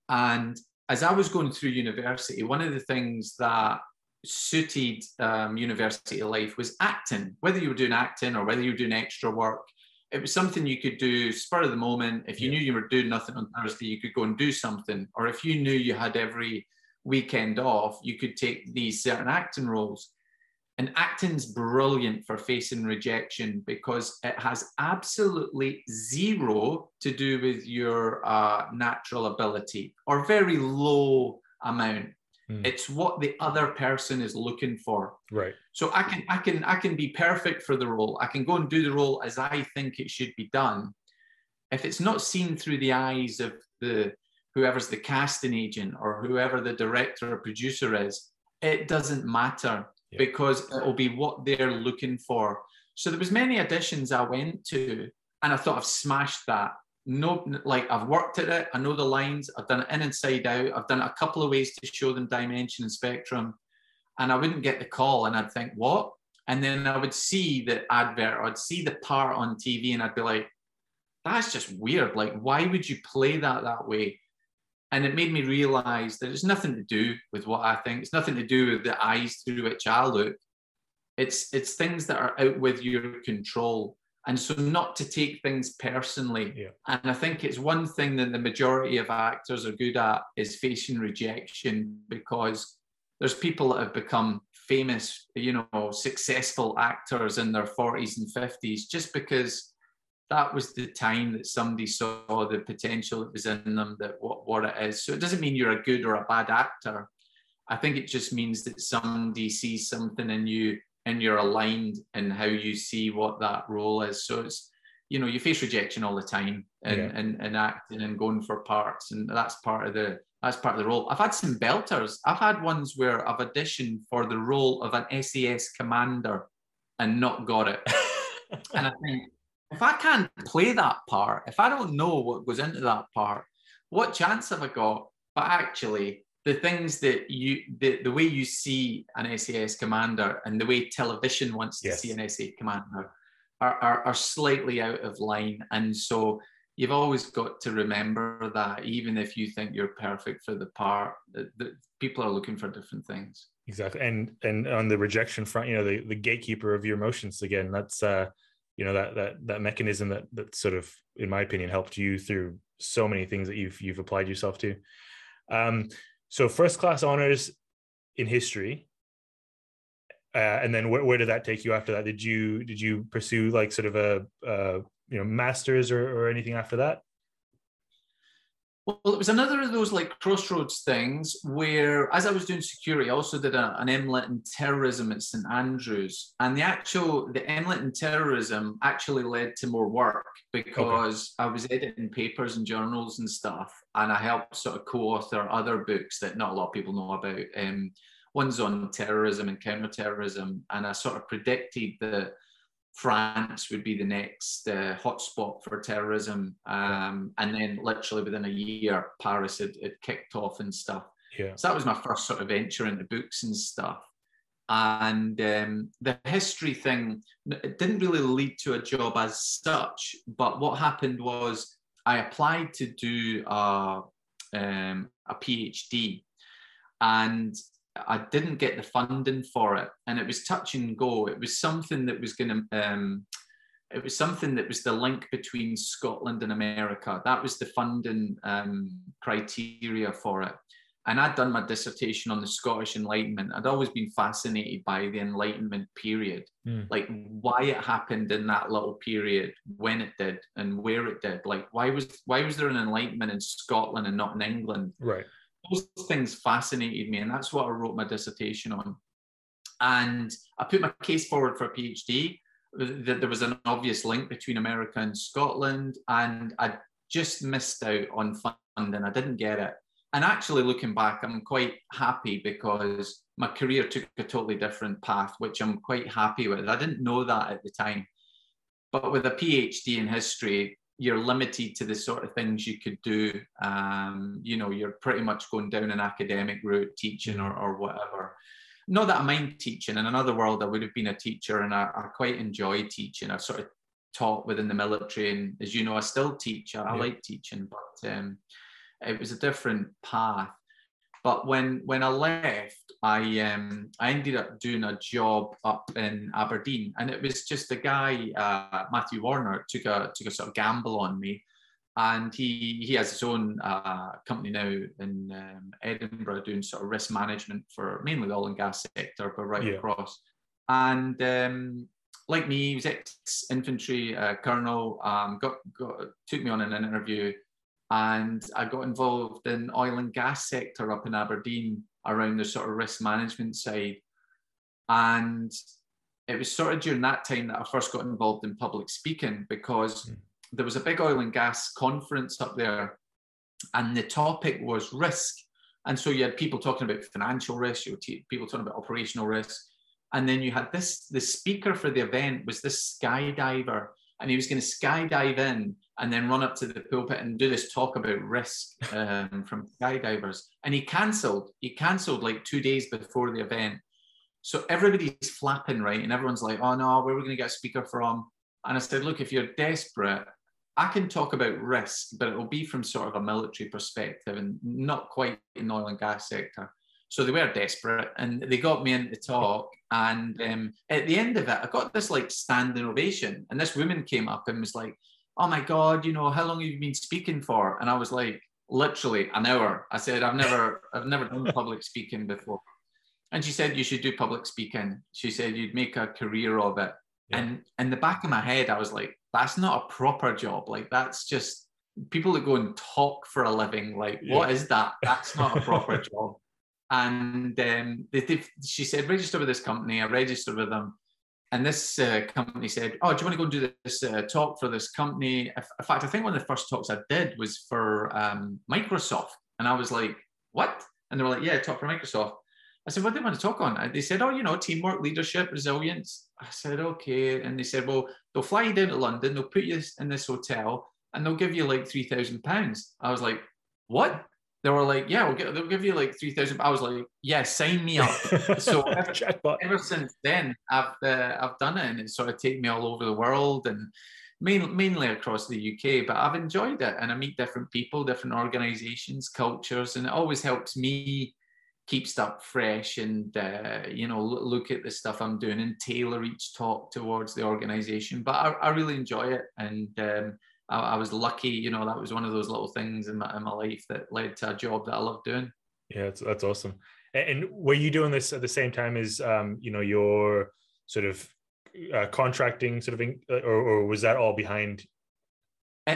And as I was going through university, one of the things that suited um, university life was acting, whether you were doing acting or whether you were doing extra work. It was something you could do spur of the moment. If you yeah. knew you were doing nothing on Thursday, you could go and do something. Or if you knew you had every weekend off, you could take these certain acting roles. And acting's brilliant for facing rejection because it has absolutely zero to do with your uh, natural ability or very low amount. Mm. It's what the other person is looking for. Right. So I can I can I can be perfect for the role. I can go and do the role as I think it should be done. If it's not seen through the eyes of the whoever's the casting agent or whoever the director or producer is, it doesn't matter yeah. because it'll be what they're looking for. So there was many auditions I went to and I thought I've smashed that no, like I've worked at it. I know the lines. I've done it in and side out. I've done it a couple of ways to show them dimension and spectrum. And I wouldn't get the call, and I'd think, what? And then I would see the advert, or I'd see the part on TV, and I'd be like, that's just weird. Like, why would you play that that way? And it made me realize that it's nothing to do with what I think. It's nothing to do with the eyes through which I look. It's it's things that are out with your control and so not to take things personally yeah. and i think it's one thing that the majority of actors are good at is facing rejection because there's people that have become famous you know successful actors in their 40s and 50s just because that was the time that somebody saw the potential that was in them that what, what it is so it doesn't mean you're a good or a bad actor i think it just means that somebody sees something in you and you're aligned in how you see what that role is. So it's, you know, you face rejection all the time and yeah. and, and acting and going for parts, and that's part of the that's part of the role. I've had some belters. I've had ones where I've auditioned for the role of an SAS commander and not got it. and I think if I can't play that part, if I don't know what goes into that part, what chance have I got? But actually, the things that you the, the way you see an SAS commander and the way television wants to yes. see an SAS commander are, are, are slightly out of line. And so you've always got to remember that even if you think you're perfect for the part, that, people are looking for different things. Exactly. And and on the rejection front, you know, the, the gatekeeper of your emotions again, that's uh you know that that that mechanism that that sort of in my opinion helped you through so many things that you've you've applied yourself to um so first class honors in history. Uh, and then where, where did that take you after that? Did you did you pursue like sort of a uh, you know masters or, or anything after that? Well, it was another of those like crossroads things where, as I was doing security, I also did a, an MLitt in terrorism at St Andrews, and the actual the MLitt in terrorism actually led to more work because okay. I was editing papers and journals and stuff, and I helped sort of co-author other books that not a lot of people know about. Um, one's on terrorism and counterterrorism, and I sort of predicted that France would be the next uh, hotspot for terrorism. Um, and then literally within a year, Paris had, had kicked off and stuff. Yeah. So that was my first sort of venture into books and stuff. And um, the history thing it didn't really lead to a job as such. But what happened was I applied to do a, um, a PhD. And I didn't get the funding for it, and it was touch and go. It was something that was going to. Um, it was something that was the link between Scotland and America. That was the funding um, criteria for it. And I'd done my dissertation on the Scottish Enlightenment. I'd always been fascinated by the Enlightenment period, mm. like why it happened in that little period, when it did, and where it did. Like why was why was there an Enlightenment in Scotland and not in England? Right those things fascinated me, and that's what I wrote my dissertation on. And I put my case forward for a PhD. That there was an obvious link between America and Scotland, and I just missed out on funding. I didn't get it. And actually, looking back, I'm quite happy because my career took a totally different path, which I'm quite happy with. I didn't know that at the time. but with a PhD in history, you're limited to the sort of things you could do. Um, you know, you're pretty much going down an academic route, teaching or, or whatever. Not that I mind teaching. In another world, I would have been a teacher, and I, I quite enjoy teaching. I've sort of taught within the military, and as you know, I still teach. I, yeah. I like teaching, but um, it was a different path. But when when I left, I um, I ended up doing a job up in Aberdeen, and it was just a guy, uh, Matthew Warner, took a took a sort of gamble on me, and he he has his own uh, company now in um, Edinburgh doing sort of risk management for mainly the oil and gas sector, but right yeah. across. And um, like me, he was ex-infantry uh, colonel. Um, got, got took me on an interview, and I got involved in oil and gas sector up in Aberdeen around the sort of risk management side. And it was sort of during that time that I first got involved in public speaking because mm. there was a big oil and gas conference up there, and the topic was risk. And so you had people talking about financial risk, you had people talking about operational risk, and then you had this the speaker for the event was this skydiver, and he was going to skydive in and then run up to the pulpit and do this talk about risk um, from skydivers. And he cancelled. He cancelled like two days before the event. So everybody's flapping, right? And everyone's like, oh no, where are we going to get a speaker from? And I said, look, if you're desperate, I can talk about risk, but it will be from sort of a military perspective and not quite in oil and gas sector. So they were desperate and they got me in to talk. And um, at the end of it, I got this like standing ovation. And this woman came up and was like, oh my God, you know, how long have you been speaking for? And I was like, literally an hour. I said, I've never, I've never done public speaking before. And she said, you should do public speaking. She said, you'd make a career of it. Yeah. And in the back of my head, I was like, that's not a proper job. Like, that's just people that go and talk for a living. Like, yeah. what is that? That's not a proper job. And um, they, they, she said, register with this company. I registered with them and this uh, company said, "Oh, do you want to go and do this uh, talk for this company?" In fact, I think one of the first talks I did was for um, Microsoft, and I was like, "What?" And they were like, "Yeah, talk for Microsoft." I said, "What do you want to talk on?" They said, "Oh, you know, teamwork, leadership, resilience." I said, "Okay," and they said, "Well, they'll fly you down to London, they'll put you in this hotel, and they'll give you like three thousand pounds." I was like, "What?" They were like, yeah, we'll get, they'll give you like 3,000. I was like, yeah, sign me up. so ever, ever, since then, I've, uh, I've done it and it's sort of taken me all over the world and main, mainly across the UK, but I've enjoyed it and I meet different people, different organizations, cultures, and it always helps me keep stuff fresh and, uh, you know, look at the stuff I'm doing and tailor each talk towards the organization. But I, I really enjoy it. And, um, I, I, was lucky, you know, that was one of those little things in my, in my life that led to a job that I love doing. Yeah, that's, that's awesome. And, and were you doing this at the same time as, um, you know, your sort of uh, contracting sort of, in, uh, or, or was that all behind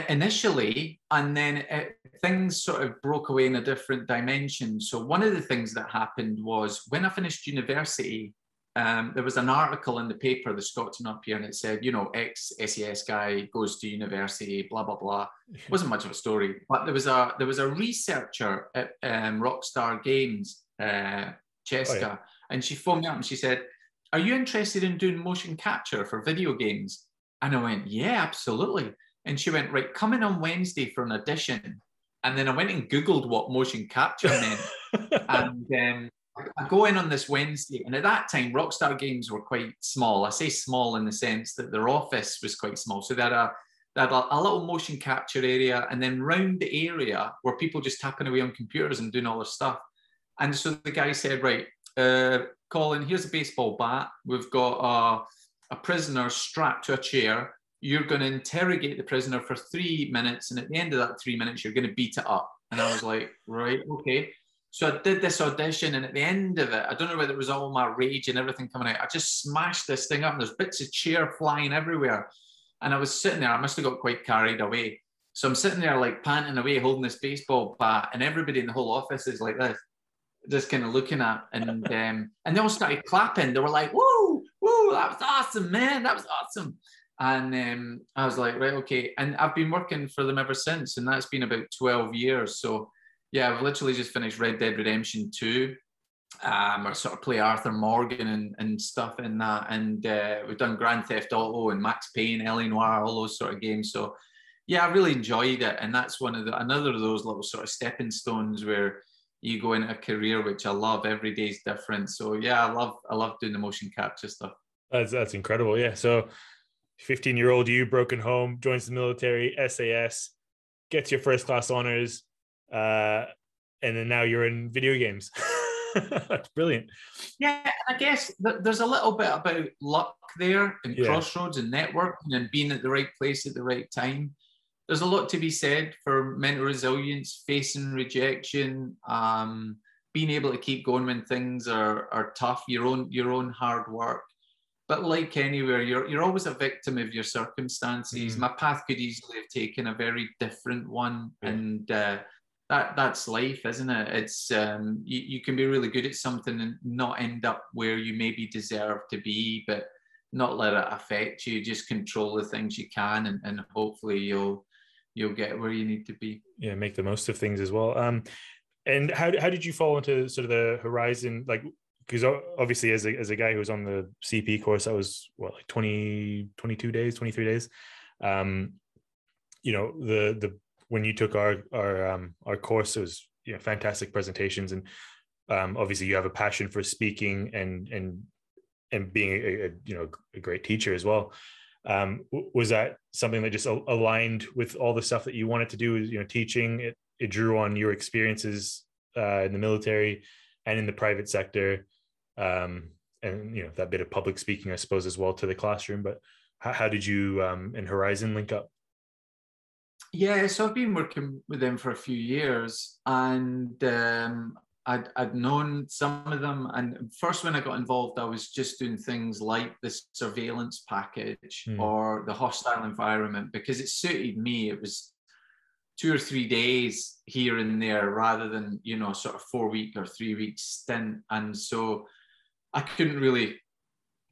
initially and then it, things sort of broke away in a different dimension so one of the things that happened was when i finished university um, there was an article in the paper, the Scotsman up here, and it said, you know, ex SAS guy goes to university, blah blah blah. It wasn't much of a story, but there was a there was a researcher at um, Rockstar Games, uh, Cheska, oh, yeah. and she phoned me up and she said, "Are you interested in doing motion capture for video games?" And I went, "Yeah, absolutely." And she went, "Right, come in on Wednesday for an audition." And then I went and Googled what motion capture meant, and um, I go in on this Wednesday, and at that time, Rockstar Games were quite small. I say small in the sense that their office was quite small. So they had a, they had a, a little motion capture area, and then round the area were people just tapping away on computers and doing all their stuff. And so the guy said, Right, uh, Colin, here's a baseball bat. We've got a, a prisoner strapped to a chair. You're going to interrogate the prisoner for three minutes, and at the end of that three minutes, you're going to beat it up. And I was like, Right, okay. So I did this audition, and at the end of it, I don't know whether it was all my rage and everything coming out. I just smashed this thing up, and there's bits of chair flying everywhere. And I was sitting there. I must have got quite carried away. So I'm sitting there like panting away, holding this baseball bat, and everybody in the whole office is like this, just kind of looking at, and um, and they all started clapping. They were like, "Woo, woo, that was awesome, man! That was awesome." And um, I was like, right, okay. And I've been working for them ever since, and that's been about 12 years. So yeah, I've literally just finished Red Dead Redemption 2. um, or sort of play Arthur Morgan and, and stuff in that. And uh, we've done Grand Theft Auto and Max Payne, L.A. Noire, all those sort of games. So yeah, I really enjoyed it. And that's one of the another of those little sort of stepping stones where you go into a career which I love. Every day is different. So yeah, I love I love doing the motion capture stuff. That's that's incredible. Yeah. So 15 year old you broken home, joins the military, SAS, gets your first class honors, uh, and then now you're in video games. That's brilliant. Yeah, I guess there's a little bit about luck there and yeah. crossroads and networking and being at the right place at the right time. There's a lot to be said for mental resilience, facing rejection, um, being able to keep going when things are, are tough, your own your own hard work. But like anywhere, you're you're always a victim of your circumstances. Mm. My path could easily have taken a very different one, yeah. and uh, that that's life, isn't it? It's um, you, you can be really good at something and not end up where you maybe deserve to be, but not let it affect you. Just control the things you can, and, and hopefully you'll you'll get where you need to be. Yeah, make the most of things as well. Um, and how how did you fall into sort of the horizon? Like, because obviously as a as a guy who was on the CP course, that was what like 20, 22 days, twenty three days. Um, you know the the when you took our our um, our course, it was you know fantastic presentations, and um, obviously you have a passion for speaking and and and being a, a you know a great teacher as well. Um, was that something that just aligned with all the stuff that you wanted to do? You know, teaching it, it drew on your experiences uh, in the military and in the private sector, um, and you know that bit of public speaking, I suppose, as well to the classroom. But how, how did you um, and Horizon link up? Yeah, so I've been working with them for a few years, and um, I'd, I'd known some of them. And first, when I got involved, I was just doing things like the surveillance package mm. or the hostile environment because it suited me. It was two or three days here and there rather than, you know, sort of four week or three week stint. And so I couldn't really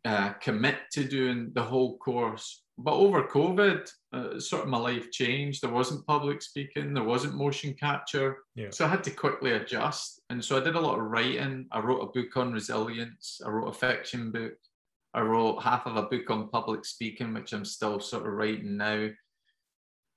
uh, commit to doing the whole course but over COVID, uh, sort of my life changed. There wasn't public speaking, there wasn't motion capture. Yeah. So I had to quickly adjust. And so I did a lot of writing. I wrote a book on resilience, I wrote a fiction book. I wrote half of a book on public speaking, which I'm still sort of writing now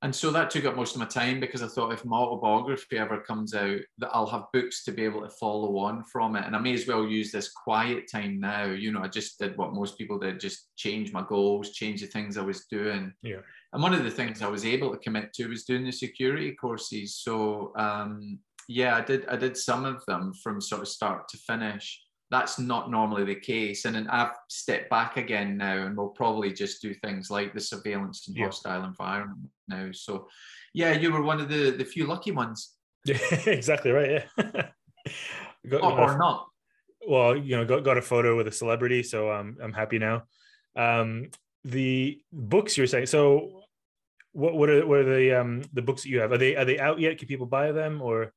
and so that took up most of my time because I thought if my autobiography ever comes out, that I'll have books to be able to follow on from it. And I may as well use this quiet time now. You know, I just did what most people did, just change my goals, change the things I was doing. Yeah. And one of the things I was able to commit to was doing the security courses. So um, yeah, I did I did some of them from sort of start to finish that's not normally the case. And I've stepped back again now, and we'll probably just do things like the surveillance and yeah. hostile environment now. So, yeah, you were one of the the few lucky ones. Yeah, exactly right. Yeah, got, or, or, not. Well, you know, got got a photo with a celebrity, so um, I'm happy now. Um, the books you're saying, so what what are what are the um the books that you have? Are they are they out yet? Can people buy them or?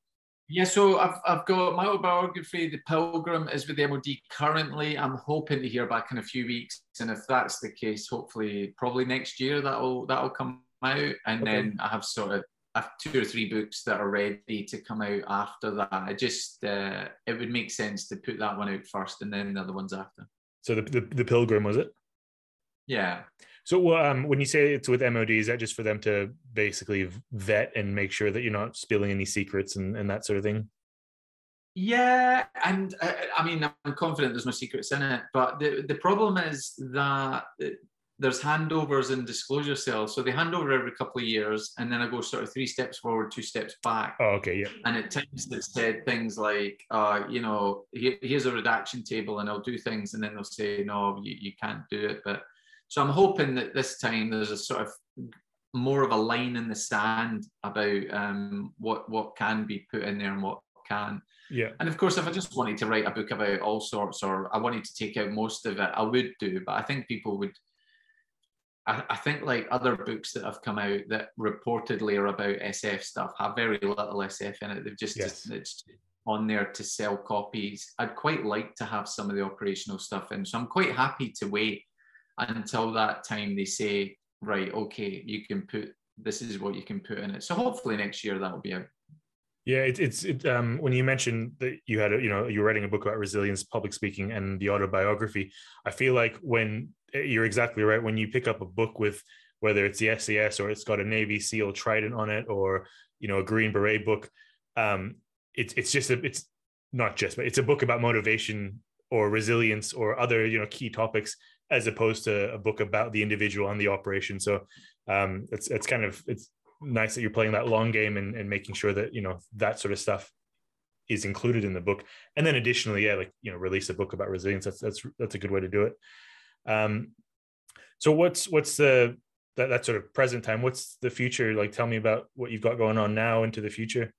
Yeah, so I've, I've got my autobiography, The Pilgrim, is with the MOD currently. I'm hoping to hear back in a few weeks, and if that's the case, hopefully, probably next year that'll that'll come out. And okay. then I have sort of I have two or three books that are ready to come out after that. I just uh, it would make sense to put that one out first, and then the other ones after. So the the, the Pilgrim was it? Yeah. So um, when you say it's with MOD, is that just for them to basically vet and make sure that you're not spilling any secrets and, and that sort of thing? Yeah, and uh, I mean, I'm confident there's no secrets in it, but the, the problem is that there's handovers and disclosure cells. So they hand over every couple of years, and then I go sort of three steps forward, two steps back. Oh, okay, yeah. And at times it said things like, uh, you know, here's a redaction table, and I'll do things, and then they'll say, no, you, you can't do it. But so I'm hoping that this time there's a sort of more of a line in the sand about um, what what can be put in there and what can. Yeah. And of course, if I just wanted to write a book about all sorts, or I wanted to take out most of it, I would do. But I think people would. I, I think like other books that have come out that reportedly are about SF stuff have very little SF in it. They've just, yes. just it's on there to sell copies. I'd quite like to have some of the operational stuff in, so I'm quite happy to wait until that time they say, right, okay, you can put this is what you can put in it. So hopefully next year that'll be out. Yeah, it, it's it, um, when you mentioned that you had a, you know you're writing a book about resilience, public speaking, and the autobiography. I feel like when eh, you're exactly right when you pick up a book with whether it's the SAS or it's got a Navy SEAL trident on it or you know a Green Beret book, um, it's it's just a, it's not just but it's a book about motivation or resilience or other you know key topics as opposed to a book about the individual and the operation. So um, it's it's kind of it's nice that you're playing that long game and, and making sure that you know that sort of stuff is included in the book and then additionally yeah like you know release a book about resilience that's that's that's a good way to do it um so what's what's the that, that sort of present time what's the future like tell me about what you've got going on now into the future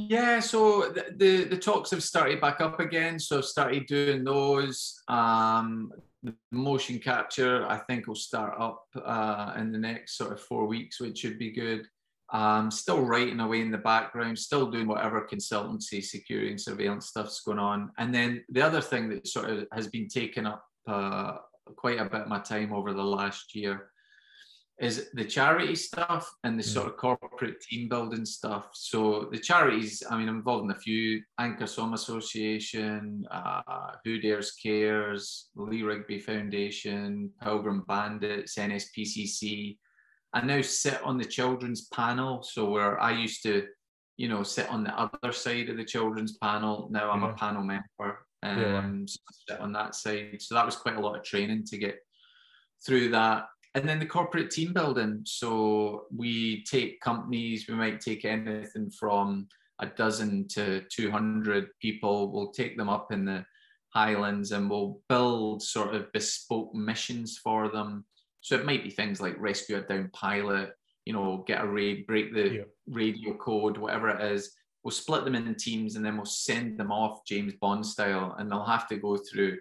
yeah, so the, the, the talks have started back up again. So I've started doing those. Um, the motion capture, I think, will start up uh, in the next sort of four weeks, which should be good. Um, still writing away in the background, still doing whatever consultancy, security, and surveillance stuff's going on. And then the other thing that sort of has been taking up uh, quite a bit of my time over the last year is the charity stuff and the sort of corporate team building stuff. So the charities, I mean, I'm involved in a few: Ancre Somme Association, uh, Who Dares Cares, Lee Rigby Foundation, Pilgrim Bandits, NSPCC. I now sit on the children's panel. So where I used to, you know, sit on the other side of the children's panel, now I'm yeah. a panel member. Um, yeah. so sit on that side. So that was quite a lot of training to get through that and then the corporate team building. So we take companies, we might take anything from a dozen to 200 people. We'll take them up in the highlands and we'll build sort of bespoke missions for them. So it might be things like rescue a down pilot, you know, get a raid, break the yeah. radio code, whatever it is. We'll split them in teams and then we'll send them off James Bond style, and they'll have to go through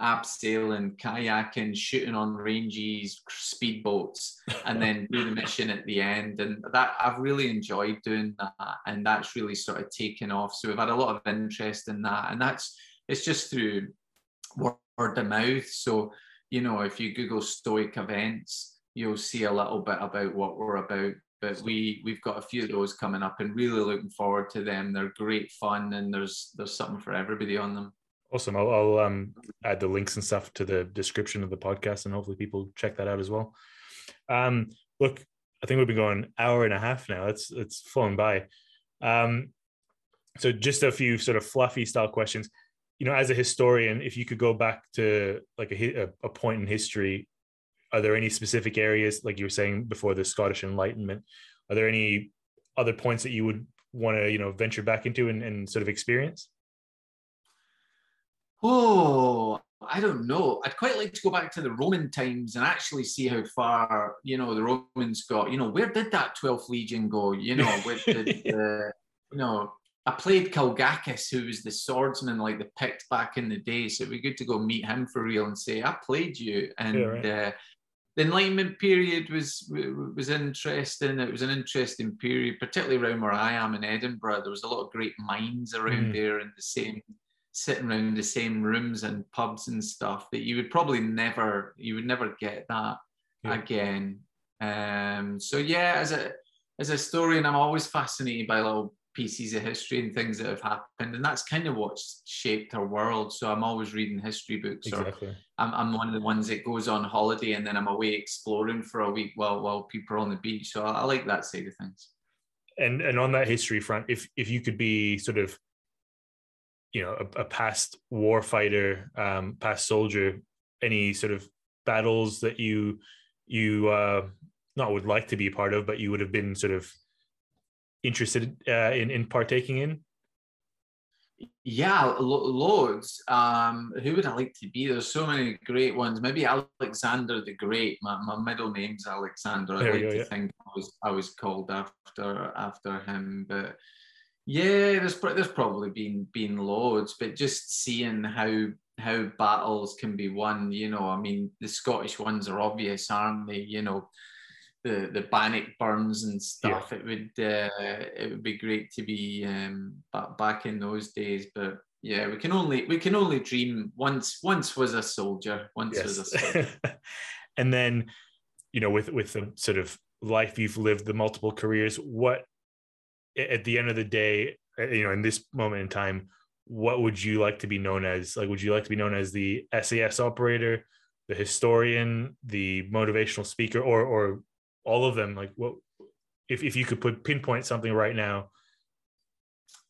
abseiling, kayaking, shooting on ranges, speedboats, and then do the mission at the end. And that I've really enjoyed doing that, and that's really sort of taken off. So we've had a lot of interest in that, and that's it's just through word of mouth. So you know, if you Google Stoic events, you'll see a little bit about what we're about. But we we've got a few of those coming up, and really looking forward to them. They're great fun, and there's there's something for everybody on them. Awesome. I'll, I'll um, add the links and stuff to the description of the podcast, and hopefully people check that out as well. Um, look, I think we've been going hour and a half now. It's it's flown by. Um, so just a few sort of fluffy style questions. You know, as a historian, if you could go back to like a, a point in history, are there any specific areas, like you were saying before the Scottish Enlightenment, are there any other points that you would want to you know venture back into and, and sort of experience? Oh, I don't know. I'd quite like to go back to the Roman times and actually see how far, you know, the Romans got. You know, where did that 12th Legion go? You know, with the, the you know, I played Calgacus, who was the swordsman, like the picked back in the day. So it'd be good to go meet him for real and say, I played you. And yeah, right. uh, the Enlightenment period was was interesting. It was an interesting period, particularly around where I am in Edinburgh. There was a lot of great minds around mm. there, and the same sitting around the same rooms and pubs and stuff that you would probably never you would never get that yeah. again um so yeah as a as a historian i'm always fascinated by little pieces of history and things that have happened and that's kind of what's shaped our world so i'm always reading history books exactly. or I'm, I'm one of the ones that goes on holiday and then i'm away exploring for a week while while people are on the beach so I, I like that side of things and and on that history front if if you could be sort of you know a, a past war fighter, um, past soldier, any sort of battles that you you uh, not would like to be a part of, but you would have been sort of interested uh, in in partaking in? Yeah, lo- loads. Um, who would I like to be? There's so many great ones. Maybe Alexander the Great. My, my middle name's Alexander. I like go, to yeah. think I was I was called after after him, but yeah, there's there's probably been been loads, but just seeing how how battles can be won, you know, I mean, the Scottish ones are obvious, aren't they? You know, the the Bannockburns and stuff. Yeah. It would uh, it would be great to be um, back back in those days, but yeah, we can only we can only dream. Once once was a soldier. Once yes. was a soldier. and then, you know, with with the sort of life you've lived, the multiple careers, what at the end of the day, uh, you know, in this moment in time, what would you like to be known as? Like, would you like to be known as the SAS operator, the historian, the motivational speaker, or or all of them? Like, what if if you could put pinpoint something right now?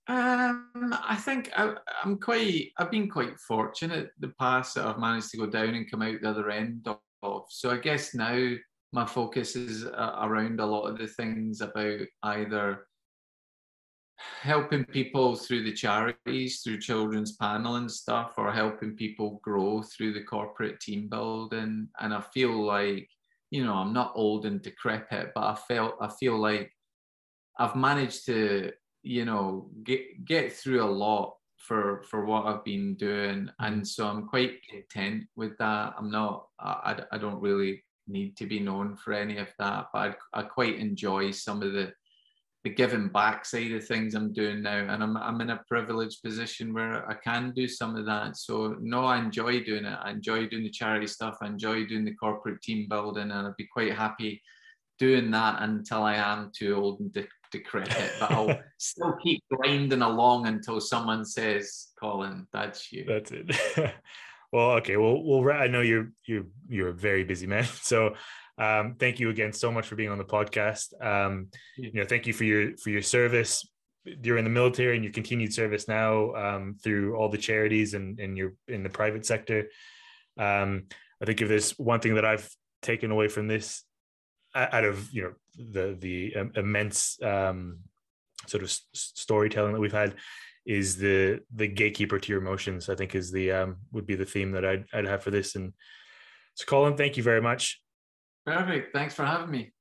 Um, I think I, am quite. I've been quite fortunate the past that I've managed to go down and come out the other end of. So I guess now my focus is uh, around a lot of the things about either helping people through the charities, through children's panel and stuff, or helping people grow through the corporate team building. And I feel like, you know, I'm not old and decrepit, but I felt I feel like I've managed to, you know, get get through a lot for for what I've been doing, mm-hmm. and so I'm quite content with that. I'm not, I, I don't really need to be known for any of that, but I, I quite enjoy some of the the giving back side of things I'm doing now, and I'm I'm in a privileged position where I can do some of that. So no, I enjoy doing it. I enjoy doing the charity stuff. I enjoy doing the corporate team building, and I'd be quite happy doing that until I am too old and de- decrepit. But I'll still keep grinding along until someone says, "Colin, that's you." That's it. well, okay. Well, well, I know you're you're you're a very busy man, so um, thank you again so much for being on the podcast. Um, you know, thank you for your for your service during the military and your continued service now um, through all the charities and, and your in the private sector. Um, I think if there's one thing that I've taken away from this, out of you know the the immense um, sort of storytelling that we've had, is the the gatekeeper to your emotions. I think is the um, would be the theme that I'd I'd have for this. And so, Colin, thank you very much. Perfect. Thanks for having me.